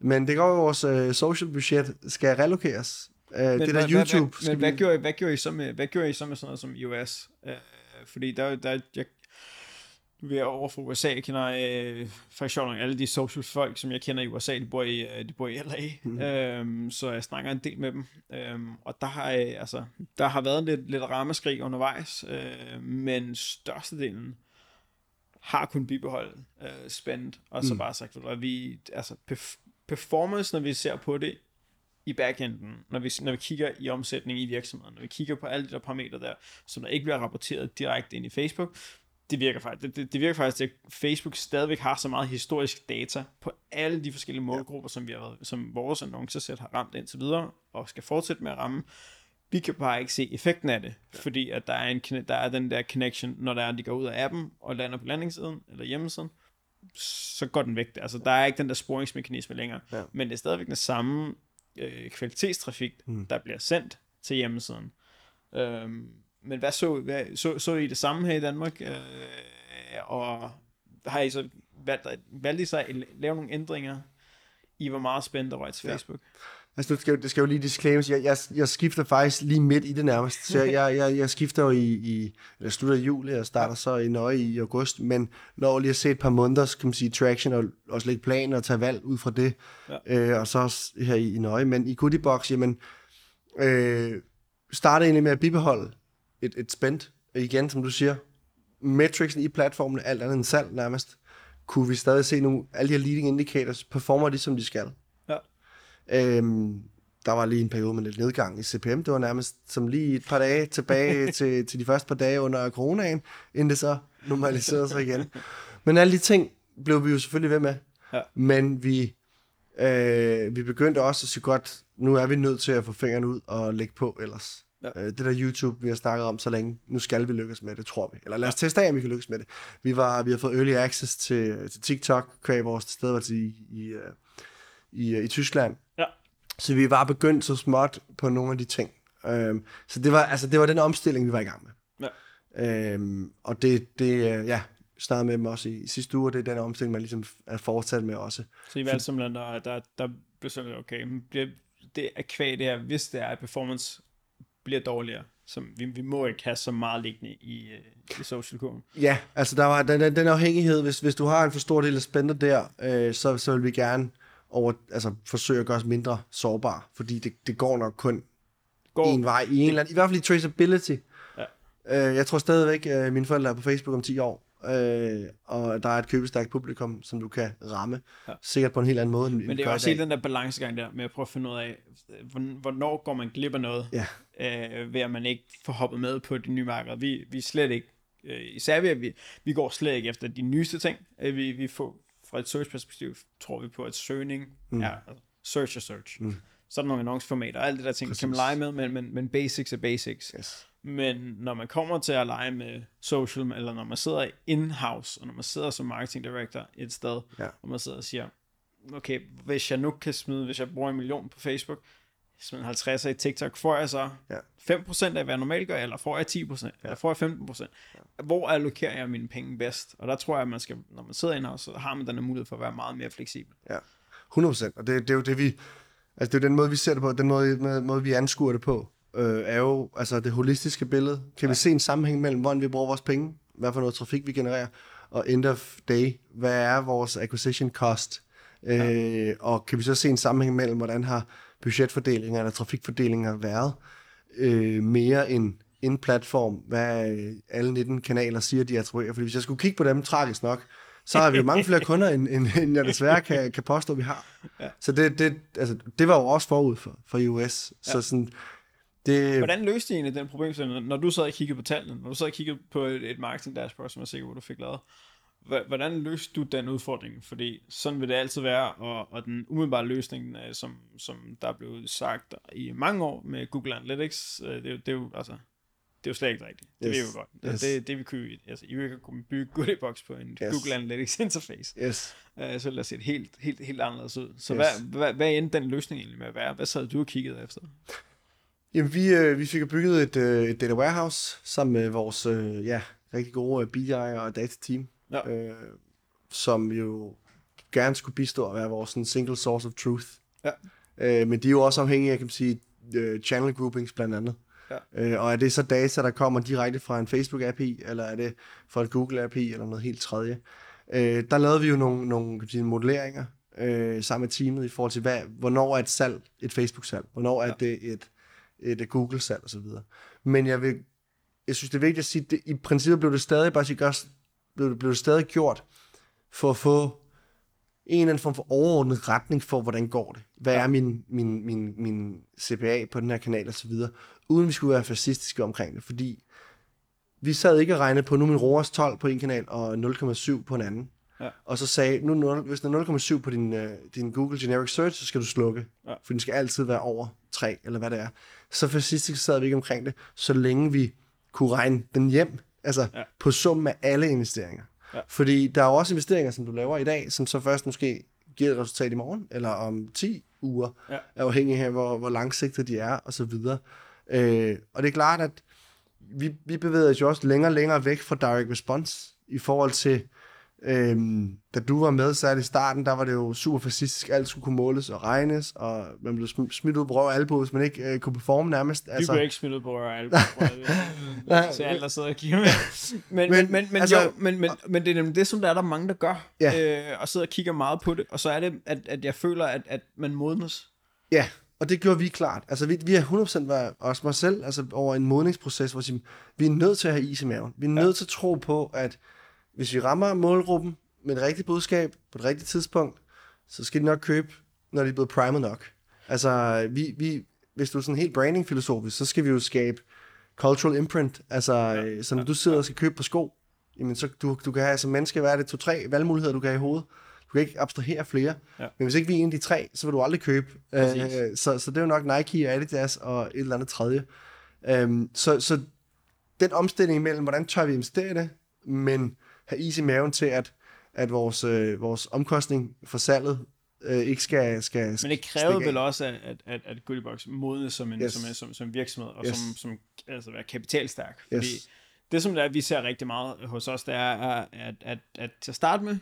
Men det går at vores øh, social budget skal relokeres. Øh, det der hvad, YouTube Hvad, skal men hvad, vi... gjorde, I- hvad, gjorde I så med, hvad gjorde I så med sådan noget som iOS? Øh, fordi der, der jeg, vi er over fra USA, jeg kender øh, faktisk sjovt alle de social folk, som jeg kender i USA, de bor i, øh, de bor i LA, mm. øhm, så jeg snakker en del med dem, øhm, og der har, øh, altså, der har været lidt, lidt rammeskrig undervejs, øh, men størstedelen har kun bibeholdt øh, spændt, og så mm. bare sagt, at vi, altså perf- performance, når vi ser på det i backenden, når vi, når vi kigger i omsætning i virksomheden, når vi kigger på alle de der parametre der, som der ikke bliver rapporteret direkte ind i Facebook, det virker faktisk, det, det, det virker faktisk, at Facebook stadigvæk har så meget historisk data på alle de forskellige målgrupper, som, vi har været, som vores annoncesæt har ramt indtil videre, og skal fortsætte med at ramme. Vi kan bare ikke se effekten af det, ja. fordi at der er, en, der er den der connection, når der er, de går ud af appen og lander på landingssiden eller hjemmesiden, så går den væk. Altså, der er ikke den der sporingsmekanisme længere, ja. men det er stadigvæk den samme øh, kvalitetstrafik, mm. der bliver sendt til hjemmesiden. Øhm, men hvad så, hvad, så, så I det samme her i Danmark? Øh, og har I så valgt, valgt I så at lave nogle ændringer? I var meget spændt over til Facebook. Ja. Altså, det skal, det skal jo lige disclaimes. Jeg, jeg, jeg skifter faktisk lige midt i det nærmest. Så jeg, jeg, jeg skifter jo i, i eller slutter i juli og starter så i nøje i august. Men når lige at se et par måneder, kan man sige, traction og også lægge planer og tage valg ud fra det. Ja. Øh, og så også her i, i nøje. Men i Goodiebox, jamen, øh, startede egentlig med at bibeholde et, et spend. Igen, som du siger, metricsen i platformen, alt andet end salg nærmest, kunne vi stadig se nogle, alle de her leading indicators, performer de, som de skal. Ja. Øhm, der var lige en periode med lidt nedgang i CPM. Det var nærmest som lige et par dage tilbage [LAUGHS] til, til de første par dage under coronaen, inden det så normaliserede sig igen. Men alle de ting blev vi jo selvfølgelig ved med. Ja. Men vi, øh, vi begyndte også at sige godt, nu er vi nødt til at få fingrene ud og lægge på ellers. Ja. Øh, det der YouTube, vi har snakket om så længe, nu skal vi lykkes med det, tror vi. Eller lad os teste af, om vi kan lykkes med det. Vi, var, vi har fået early access til, til TikTok, kvæg vores tilstedeværelse i, i, i, i Tyskland. Ja. Så vi var begyndt så småt på nogle af de ting. Øhm, så det var, altså, det var den omstilling, vi var i gang med. Ja. Øhm, og det, det ja, snakkede med dem også i, i sidste uge, og det er den omstilling, man ligesom er fortsat med også. Så I valgte simpelthen, der, der, der blev sådan, okay, bliver det er kvæg det her, hvis det er, at performance bliver dårligere. Som vi, vi må ikke have så meget liggende i, øh, i social kurven. Ja, altså der var den, den afhængighed, hvis, hvis du har en for stor del af spænder der, øh, så, så vil vi gerne over, altså, forsøge at gøre os mindre sårbare, fordi det, det går nok kun går, en vej i en eller anden, i hvert fald i traceability. Ja. Øh, jeg tror stadigvæk, at øh, mine forældre er på Facebook om 10 år, øh, og der er et købestærkt publikum, som du kan ramme, ja. sikkert på en helt anden måde. Men det er også hele den der balancegang der, med at prøve at finde ud af, hvornår går man glip af noget, ja. øh, ved at man ikke får hoppet med på de nye markeder. Vi, vi er slet ikke, øh, især vi, vi, vi går slet ikke efter de nyeste ting. Øh, vi, vi får, fra et search-perspektiv, tror vi på, at søgning mm. er altså, search og search. Mm. Så er der nogle annonceformater, og alt det der ting, Præcis. kan man lege med, men, men, men basics er basics. Yes. Men når man kommer til at lege med social, eller når man sidder in-house, og når man sidder som marketing director et sted, ja. og man sidder og siger, okay, hvis jeg nu kan smide, hvis jeg bruger en million på Facebook, smider 50 i TikTok, får jeg så ja. 5% af, hvad jeg normalt gør, eller får jeg 10%, ja. eller får jeg 15%? Ja. Hvor allokerer jeg mine penge bedst? Og der tror jeg, at man skal, når man sidder in-house, så har man den mulighed for at være meget mere fleksibel. Ja, 100%, og det, det er jo det, vi, altså det er jo den måde, vi ser det på, den måde, måde vi anskuer det på øh, er jo altså det holistiske billede. Kan ja. vi se en sammenhæng mellem, hvordan vi bruger vores penge, hvad for noget trafik vi genererer, og end of day, hvad er vores acquisition cost? Ja. Øh, og kan vi så se en sammenhæng mellem, hvordan har budgetfordelinger eller trafikfordelinger været øh, mere end en platform, hvad alle 19 kanaler siger, de attribuerer. Fordi hvis jeg skulle kigge på dem, tragisk nok, så har vi jo mange flere [LAUGHS] kunder, end, end, end jeg desværre kan, kan påstå, vi har. Ja. Så det, det, altså, det var jo også forud for, for iOS. Ja. Så sådan, det... Hvordan løste I egentlig den problemstilling, når du sad og kiggede på tallene, når du sad og kiggede på et, et marketing dashboard, som jeg er sikker på, du fik lavet, hvordan løste du den udfordring? Fordi sådan vil det altid være, og, og den umiddelbare løsning, øh, som, som der er blevet sagt i mange år med Google Analytics, øh, det, det er jo altså, det er jo slet ikke rigtigt. Det yes. ved vi jo godt. Yes. Det, det vi kunne, altså, I vil kunne bygge Goodiebox på en yes. Google Analytics interface. Yes. Uh, så lad os se helt, helt, helt anderledes ud. Så yes. hvad, hvad, hvad endte den løsning egentlig med at være? Hvad sad du og kiggede efter? Jamen, vi, øh, vi fik bygget et, øh, et data warehouse sammen med vores øh, ja, rigtig gode BI og data team, ja. øh, som jo gerne skulle bistå at være vores sådan, single source of truth. Ja. Øh, men de er jo også afhængige af, kan man sige, uh, channel groupings blandt andet. Ja. Øh, og er det så data, der kommer direkte fra en Facebook-API, eller er det fra en Google-API, eller noget helt tredje? Øh, der lavede vi jo nogle, nogle kan sige, modelleringer øh, sammen med teamet i forhold til, hvad, hvornår er et salg et Facebook-salg? Hvornår er ja. det et, et Google-salg osv.? Men jeg vil jeg synes, det er vigtigt at sige, at det, i princippet blev det stadig, bare sige, blev, det, blev det stadig gjort for at få en eller anden form for overordnet retning for, hvordan går det? Hvad er min, min, min, min CPA på den her kanal og så videre, uden vi skulle være fascistiske omkring det, fordi vi sad ikke og regnede på, nu min ROAS 12 på en kanal og 0,7 på en anden. Ja. Og så sagde, nu, 0, hvis den er 0,7 på din, uh, din Google Generic Search, så skal du slukke. Ja. For den skal altid være over 3, eller hvad det er. Så fascistisk sad vi ikke omkring det, så længe vi kunne regne den hjem, altså ja. på summen af alle investeringer. Ja. Fordi der er jo også investeringer, som du laver i dag, som så først måske giver et resultat i morgen, eller om 10 uger, ja. afhængig af, hvor, hvor langsigtet de er, og så videre. Øh, og det er klart, at vi, vi bevæger os jo også længere og længere væk fra direct response, i forhold til, Øhm, da du var med, så i starten, der var det jo super fascistisk. Alt skulle kunne måles og regnes, og man blev smidt ud på røv og albu, hvis man ikke øh, kunne performe nærmest. Altså. Vi blev ikke smidt ud på røv og albu. så [LAUGHS] alle, der sidder og kigger med. [LAUGHS] Men, men, men, men, altså, jo, men, men, men det er nemlig det, som der er der mange, der gør. Ja. Øh, og sidder og kigger meget på det. Og så er det, at, at jeg føler, at, at man modnes. Ja, og det gjorde vi klart. Altså, vi, vi har 100% været, også mig selv, altså over en modningsproces, hvor vi er nødt til at have is i maven. Vi er nødt ja. til at tro på, at hvis vi rammer målgruppen med et rigtigt budskab på et rigtigt tidspunkt, så skal de nok købe, når de er blevet primet nok. Altså, vi, vi, hvis du er sådan helt branding-filosofisk, så skal vi jo skabe cultural imprint. Altså, ja, så når ja, du sidder ja. og skal købe på sko, jamen så du, du kan have som menneske, hvad er det, to-tre valgmuligheder, du kan have i hovedet. Du kan ikke abstrahere flere. Ja. Men hvis ikke vi er en af de tre, så vil du aldrig købe. Uh, så, så det er jo nok Nike og Adidas og et eller andet tredje. Um, så, så den omstilling mellem, hvordan tør vi investere i det, men have is i maven til, at, at vores, øh, vores omkostning for salget øh, ikke skal, skal Men det kræver vel også, at, at, at Goodiebox modnes som en, yes. som, som, som virksomhed, og yes. som, som altså være kapitalstærk. Fordi yes. det, som der, vi ser rigtig meget hos os, det er, at, at, at til at starte med,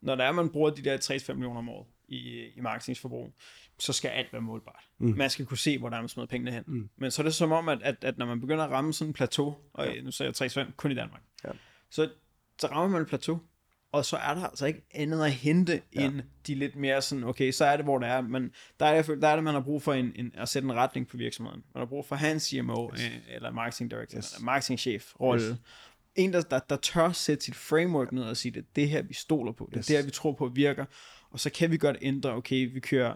når der er, man bruger de der 3-5 millioner om året i, i marketingsforbrug, så skal alt være målbart. Mm. Man skal kunne se, hvor der er man smider pengene hen. Mm. Men så er det som om, at, at, at når man begynder at ramme sådan en plateau, og ja. nu siger jeg 3-5 kun i Danmark, ja. så så rammer man et plateau, og så er der altså ikke andet at hente ja. end de lidt mere sådan, okay, så er det, hvor det er. Men der er der er det man har brug for en, en, at sætte en retning på virksomheden. Man har brug for hans CMO, yes. øh, eller marketing director, yes. eller marketing chef rolle. Yes. En, der, der, der tør sætte sit framework ned og sige, det er det her, vi stoler på. Det er yes. det her, vi tror på virker. Og så kan vi godt ændre, okay, vi kører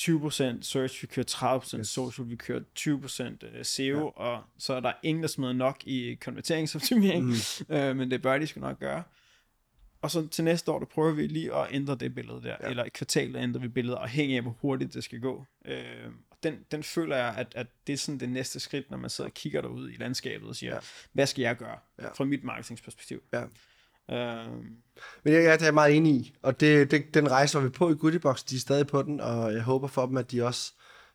20% search, vi kører 30% yes. social, vi kører 20% SEO, ja. og så er der ingen, der smider nok i konverteringsoptimering, mm. [LAUGHS] øh, men det bør de skal nok gøre. Og så til næste år, der prøver vi lige at ændre det billede der, ja. eller i kvartalet ændrer vi billedet, afhængig af, hvor hurtigt det skal gå. Øh, den, den føler jeg, at, at det er sådan det næste skridt, når man sidder og kigger derud i landskabet og siger, ja. hvad skal jeg gøre ja. fra mit marketingsperspektiv? Ja. Øh... Men jeg, jeg er meget enig i, og det, det, den rejse var vi på i Goodiebox, de er stadig på den, og jeg håber for dem, at de også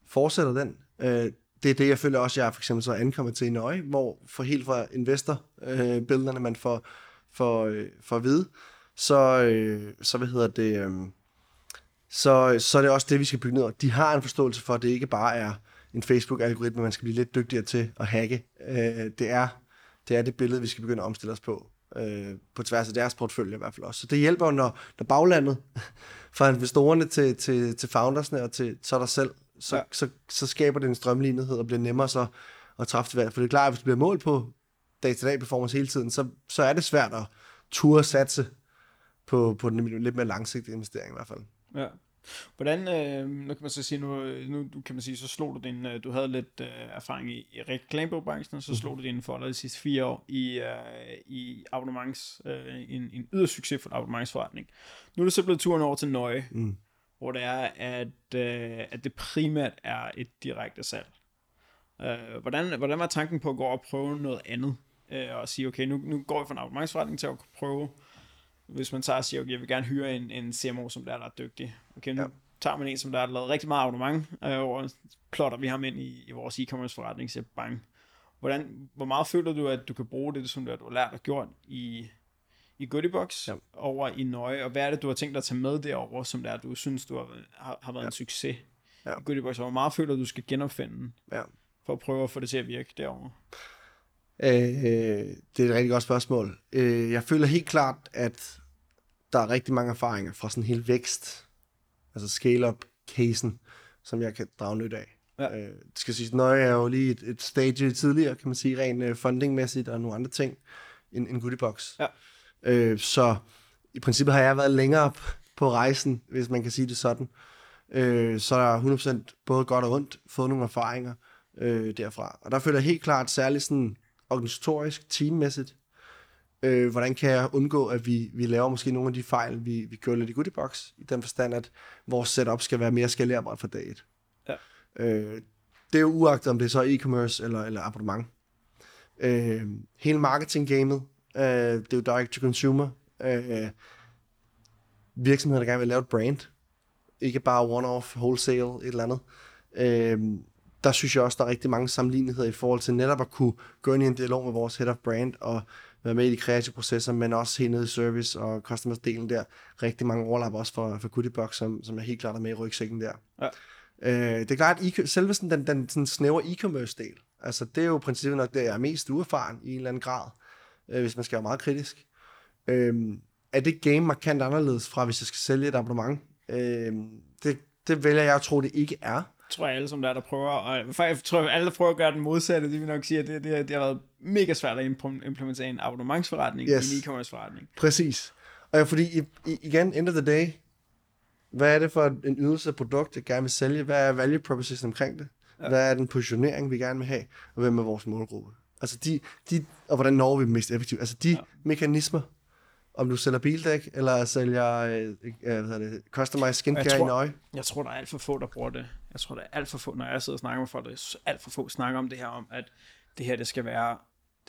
fortsætter den. Øh, det er det, jeg føler også, jeg for eksempel så ankommet til i Nøje, hvor for helt fra investorbillederne, øh, man får, får, øh, får at vide, så, øh, så hvad hedder det, øh, så, så er det også det, vi skal bygge ned. De har en forståelse for, at det ikke bare er en Facebook-algoritme, man skal blive lidt dygtigere til at hacke. Øh, det, er, det er det billede, vi skal begynde at omstille os på øh, på tværs af deres portfølje i hvert fald også. Så det hjælper når, når baglandet, [LAUGHS] fra investorerne til, til, til foundersne og til så der selv, så, ja. så, så skaber det en strømlignethed og bliver nemmere så at træffe det valg. For det er klart, at hvis det bliver mål på dag-til-dag performance hele tiden, så, så er det svært at ture satse på, på den lidt mere langsigtede investering i hvert fald. Ja. Hvordan, øh, nu kan man så sige, nu, nu kan man sige, så slog du din, øh, du havde lidt øh, erfaring i, i reklamebranchen, så slog mm. du din for de sidste fire år i, øh, i abonnements, øh, en, en yder succesfuld abonnementsforretning. Nu er det så blevet turen over til Nøje, mm. hvor det er, at, øh, at det primært er et direkte salg. Øh, hvordan, hvordan var tanken på at gå og prøve noget andet? Øh, og sige, okay, nu, nu går vi fra en abonnementsforretning til at prøve hvis man tager og siger, okay, jeg vil gerne hyre en, en CMO, som der er ret dygtig. Okay, nu ja. tager man en, som der har lavet rigtig meget abonnement, øh, og plotter vi ham ind i, i vores e-commerce forretning, så bang. Hvordan, hvor meget føler du, at du kan bruge det, som du, du har lært og gjort i, i Goodiebox ja. over i Nøje, og hvad er det, du har tænkt dig at tage med derover, som der, du synes, du har, har, har været ja. en succes ja. i Goodiebox, og hvor meget føler du, du skal genopfinde ja. for at prøve at få det til at virke derovre? Øh, det er et rigtig godt spørgsmål. Øh, jeg føler helt klart, at der er rigtig mange erfaringer fra sådan en hel vækst, altså scale-up-casen, som jeg kan drage nyt af. Ja. Øh, det skal siges, Nøje er jo lige et, et stage tidligere, kan man sige, rent uh, fundingmæssigt og nogle andre ting, end en goodiebox. Ja. Øh, så i princippet har jeg været længere på rejsen, hvis man kan sige det sådan. Øh, så er jeg 100% både godt og ondt fået nogle erfaringer øh, derfra. Og der føler jeg helt klart særligt sådan organisatorisk, teammæssigt, øh, hvordan kan jeg undgå, at vi, vi laver måske nogle af de fejl, vi, vi gjorde lidt i Goodiebox, i den forstand, at vores setup skal være mere skalerbart for dag et. Ja. Øh, det er jo uagtet, om det er så e-commerce eller, eller abonnement. Øh, hele marketing-gamet, øh, det er jo direct to consumer. Øh, virksomheder, der gerne vil lave et brand, ikke bare one-off, wholesale, et eller andet. Øh, der synes jeg også, der er rigtig mange sammenligneligheder i forhold til netop at kunne gå ind i en dialog med vores head of brand og være med i de kreative processer, men også helt nede i service og customers-delen der. Rigtig mange overlap også for, for Goodiebox, som, som er helt klart er med i rygsækken der. Ja. Øh, det er klart, at selve sådan, den, den sådan snævre e-commerce-del, altså det er jo princippet nok det, jeg er mest uerfaren i en eller anden grad, øh, hvis man skal være meget kritisk. Øh, er det game markant anderledes fra, hvis jeg skal sælge et abonnement? Øh, det, det vælger jeg at tro, det ikke er tror jeg alle, som der, er, der prøver, og tror jeg, alle, der prøver at gøre den modsatte, det vil nok sige, at det, det, det har været mega svært at implementere en abonnementsforretning yes. i en e-commerce forretning. Præcis. Og ja, fordi igen, end of the day, hvad er det for en ydelse af produkt, jeg gerne vil sælge? Hvad er value proposition omkring det? Ja. Hvad er den positionering, vi gerne vil have? Og hvem er vores målgruppe? Altså de, de og hvordan når vi mest effektivt? Altså de ja. mekanismer, om du sælger bildæk, eller sælger øh, øh, hvad det, customized skincare tror, i nøje? Jeg tror, der er alt for få, der bruger det. Jeg tror, der er alt for få, når jeg sidder og snakker med folk, der er alt for få snakker om det her, om at det her, det skal være,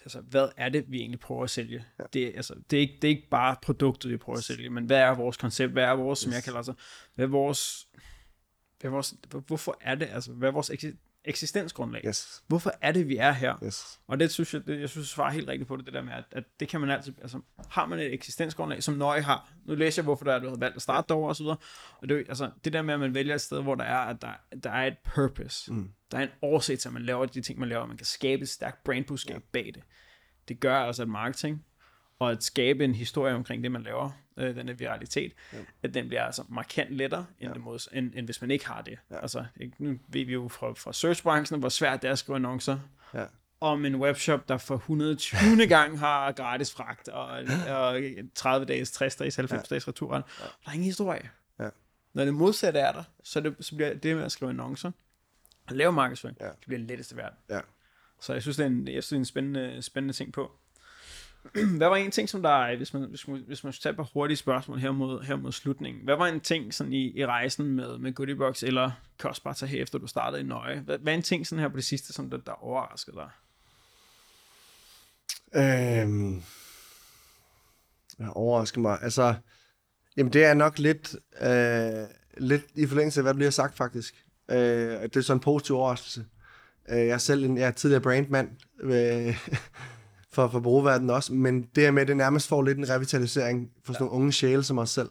altså, hvad er det, vi egentlig prøver at sælge? Ja. Det, altså, det, er ikke, det er ikke bare produktet, vi prøver at sælge, men hvad er vores koncept? Hvad er vores, yes. som jeg kalder det, hvad er vores, hvad er vores, hvorfor er det, altså, hvad er vores eksistensgrundlag. Yes. Hvorfor er det, vi er her? Yes. Og det synes jeg, det, jeg synes, svarer helt rigtigt på det, det der med, at, at det kan man altid, altså, har man et eksistensgrundlag, som nøje har, nu læser jeg, hvorfor der er, du har valgt at starte derovre og så videre, og det, altså, det der med, at man vælger et sted, hvor der er, at der, der er et purpose, mm. der er en årsag til, at man laver de ting, man laver, man kan skabe et stærkt brandbudskab ja. bag det. Det gør altså, at marketing og at skabe en historie omkring det, man laver, øh, den viralitet, ja. at den bliver altså markant lettere, end, ja. det mod, end, end hvis man ikke har det. Ja. Altså, ikke, nu ved vi jo fra, fra searchbranchen, hvor svært det er at skrive annoncer, ja. om en webshop, der for 120. gang har gratis fragt, og, [LAUGHS] og 30 dages, 60 dages, 90 ja. dages retur. Ja. Der er ingen historie. Ja. Når det modsatte er der, så, det, så bliver det med at skrive annoncer, og lave markedsføring, ja. det bliver det letteste værd. Ja. Så jeg synes, det er en, jeg synes, det er en spændende, spændende ting på. [CLEARS THROAT] hvad var en ting, som der, øh, hvis man, hvis man, hvis man skulle tage et par hurtige spørgsmål her mod, her mod slutningen, hvad var en ting sådan i, i rejsen med, med Goodiebox, eller kan også bare tage her efter du startede i Nøje, hvad, hvad er en ting sådan her på det sidste, som der, der overraskede dig? Øhm, jeg overrasker mig, altså, jamen det er nok lidt, øh, lidt i forlængelse af, hvad der bliver sagt faktisk. Øh, det er sådan en positiv overraskelse. Øh, jeg er selv en, jeg er tidligere brandmand, øh, for, for brugerverdenen også, men det her med, det nærmest får lidt en revitalisering for sådan ja. nogle unge sjæle som os selv.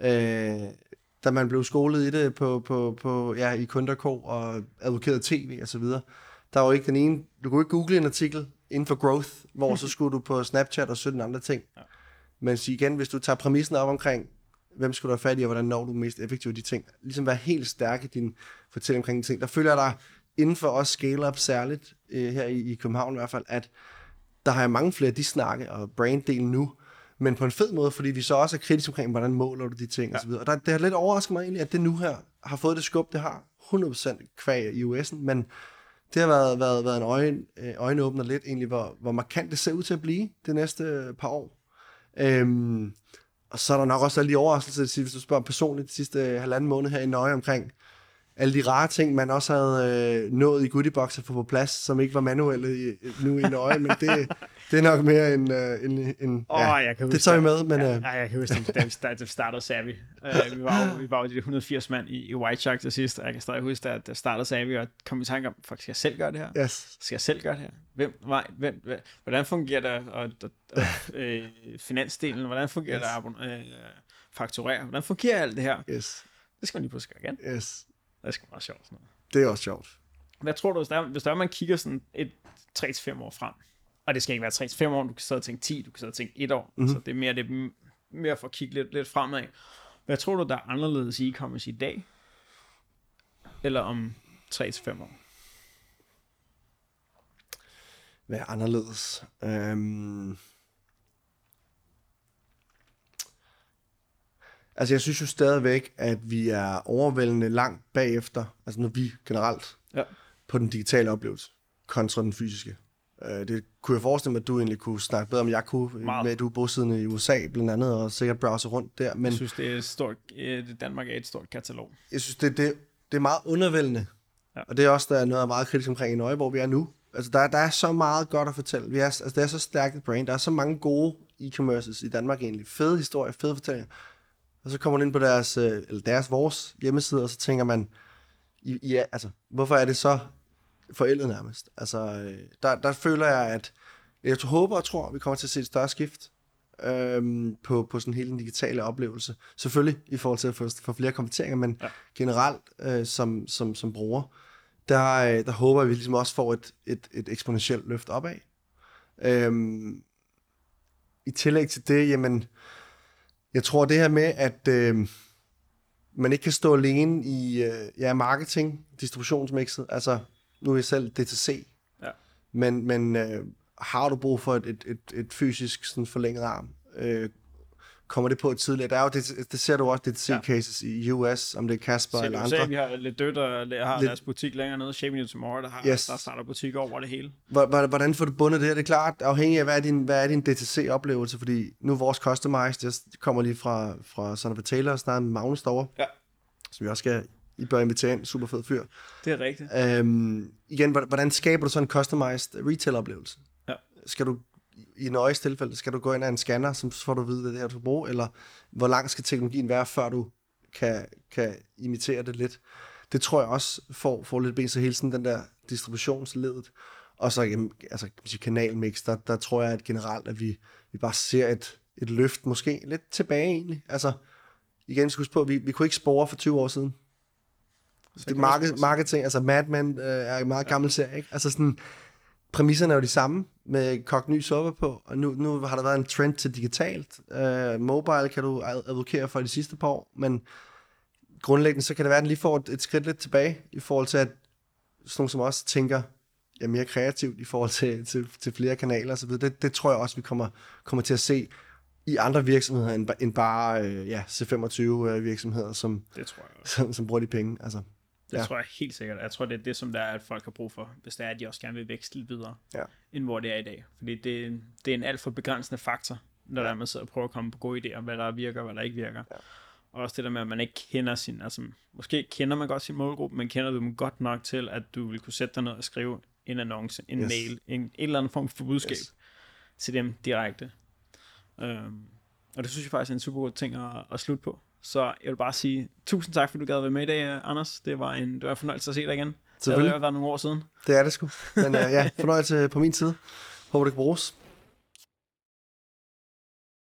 Øh, da man blev skolet i det på, på, på, ja, i Kunderko og advokeret tv og så videre, der var ikke den ene, du kunne ikke google en artikel inden for growth, hvor så [LAUGHS] skulle du på Snapchat og 17 andre ting. Ja. Men igen, hvis du tager præmissen op omkring, hvem skulle du have fat i, og hvordan når du mest effektivt de ting, ligesom være helt stærk i din fortælling omkring de ting, der følger jeg dig inden for os scale-up særligt, øh, her i, i København i hvert fald, at der har jeg mange flere de snakke og branddelen nu, men på en fed måde, fordi vi så også er kritiske omkring, hvordan måler du de ting ja. osv. Og der, det har lidt overrasket mig egentlig, at det nu her har fået det skub, det har 100% kvæg i US'en, men det har været, været, været en øjne, øh, øjenåbner lidt egentlig, hvor, hvor markant det ser ud til at blive det næste par år. Øhm, og så er der nok også alle de overraskelser, hvis du spørger personligt de sidste halvanden måned her i Nøje omkring, alle de rare ting, man også havde øh, nået i Goodiebox at få på plads, som ikke var manuelle i, nu i nøje, men det, det er nok mere en... Øh, en, en oh, ja, jeg kan det tager vi med, men... Ja, øh. ja, jeg kan huske, da vi startede, startede Savvy. Uh, vi, var jo, vi var jo de 180 mand i, i White Shark til sidst, og jeg kan stadig huske, at der startede Savvy, og kom i tanke om, fuck, skal jeg selv gøre det her? Yes. Skal jeg selv gøre det her? Hvem, vej, hvem, hvem, hvordan fungerer det, og, og, og øh, finansdelen, hvordan fungerer yes. det, øh, fakturere, hvordan fungerer alt det her? Yes. Det skal man lige pludselig gøre igen. Yes. Det er sgu meget sjovt. Sådan noget. Det er også sjovt. Hvad tror du, hvis der, hvis der er, man kigger sådan et 3-5 år frem, og det skal ikke være 3-5 år, du kan sidde og tænke 10, du kan sidde og tænke 1 år, mm-hmm. så det er mere, det er mere for at kigge lidt, lidt fremad. Hvad tror du, der er anderledes i e-commerce i dag, eller om 3-5 år? Hvad er anderledes? Øhm... Altså, jeg synes jo stadigvæk, at vi er overvældende langt bagefter, altså når vi generelt, ja. på den digitale oplevelse, kontra den fysiske. Øh, det kunne jeg forestille mig, at du egentlig kunne snakke bedre om, jeg kunne, Meget. med at du er bosiddende i USA blandt andet, og sikkert browse rundt der. Men jeg synes, det er et stort, Danmark er et stort katalog. Jeg synes, det, det, det er meget undervældende, ja. og det er også der er noget meget kritisk omkring i Nøje, hvor vi er nu. Altså, der, der er så meget godt at fortælle. Vi er, altså, det er så stærkt et brand. Der er så mange gode e-commerces i Danmark egentlig. Fede historier, fede fortællinger. Og så kommer man ind på deres, øh, eller deres, vores hjemmeside, og så tænker man, ja, altså, hvorfor er det så forældet nærmest? Altså, øh, der, der føler jeg, at jeg håber og tror, at vi kommer til at se et større skift øhm, på, på sådan hele den digitale oplevelse. Selvfølgelig i forhold til at få, få flere konverteringer, men ja. generelt øh, som, som, som bruger, der, øh, der håber jeg, at vi ligesom også får et, et, et eksponentielt løft opad. Øhm, I tillæg til det, jamen, jeg tror det her med, at øh, man ikke kan stå alene i øh, ja, marketing, distributionsmixet, altså nu er jeg selv DTC, ja. men, men øh, har du brug for et, et, et, et fysisk sådan forlænget arm, øh, kommer det på tidligere. Der er jo det, det ser du også, DTC-cases ja. i US, om det er Kasper eller andre. Se, vi har lidt dødt, der har lidt... deres butik længere nede, Shaping You Tomorrow, der, har, yes. der starter butikker over det hele. Hvordan får du bundet det her? Det er klart, afhængig af, hvad er din, hvad er din DTC-oplevelse, fordi nu vores customized, jeg kommer lige fra, fra Son of Taylor, snart med Magnus derovre, ja. som vi også skal i bør invitere ind, super fed fyr. Det er rigtigt. Øhm, igen, hvordan skaber du sådan en customized retail-oplevelse? Ja. Skal du i Nøjes tilfælde, skal du gå ind af en scanner, som får du vide, det er, du bruger, eller hvor lang skal teknologien være, før du kan, kan imitere det lidt. Det tror jeg også får, får lidt ben så hele sådan den der distributionsledet. Og så jamen, altså, kanalmix, der, der tror jeg at generelt, at vi, vi bare ser et, et løft, måske lidt tilbage egentlig. Altså, igen, skal huske på, at vi, vi kunne ikke spore for 20 år siden. det market, marketing, altså Mad Men øh, er en meget gammel serie, ikke? Altså sådan, præmisserne er jo de samme, med kogt ny suppe på, og nu, nu har der været en trend til digitalt. Uh, mobile kan du advokere for de sidste par år, men grundlæggende så kan det være, at den lige får et, et skridt lidt tilbage, i forhold til, at sådan nogle som os tænker ja, mere kreativt i forhold til, til, til flere kanaler osv. Det, det tror jeg også, vi kommer, kommer til at se i andre virksomheder, end, end bare øh, ja, C25-virksomheder, øh, som, det tror jeg som, som bruger de penge. Altså, det ja. tror jeg helt sikkert. Jeg tror, det er det, som der er, at folk har brug for, hvis det er, at de også gerne vil vækste lidt videre, ja. end hvor det er i dag. Fordi det, det er en alt for begrænsende faktor, når ja. der man sidder og prøver at komme på gode idéer, hvad der virker, hvad der ikke virker. Ja. Og også det der med, at man ikke kender sin, altså måske kender man godt sin målgruppe, men kender du dem godt nok til, at du vil kunne sætte dig ned og skrive en annonce, en yes. mail, en, en eller anden form for budskab yes. til dem direkte. Um, og det synes jeg faktisk er en super god ting at, at slutte på. Så jeg vil bare sige tusind tak, fordi du gad være med i dag, Anders. Det var en, det var en fornøjelse at se dig igen. Selvfølgelig. Det har været nogle år siden. Det er det sgu. Men uh, ja, [LAUGHS] fornøjelse på min side. Håber det kan bruges.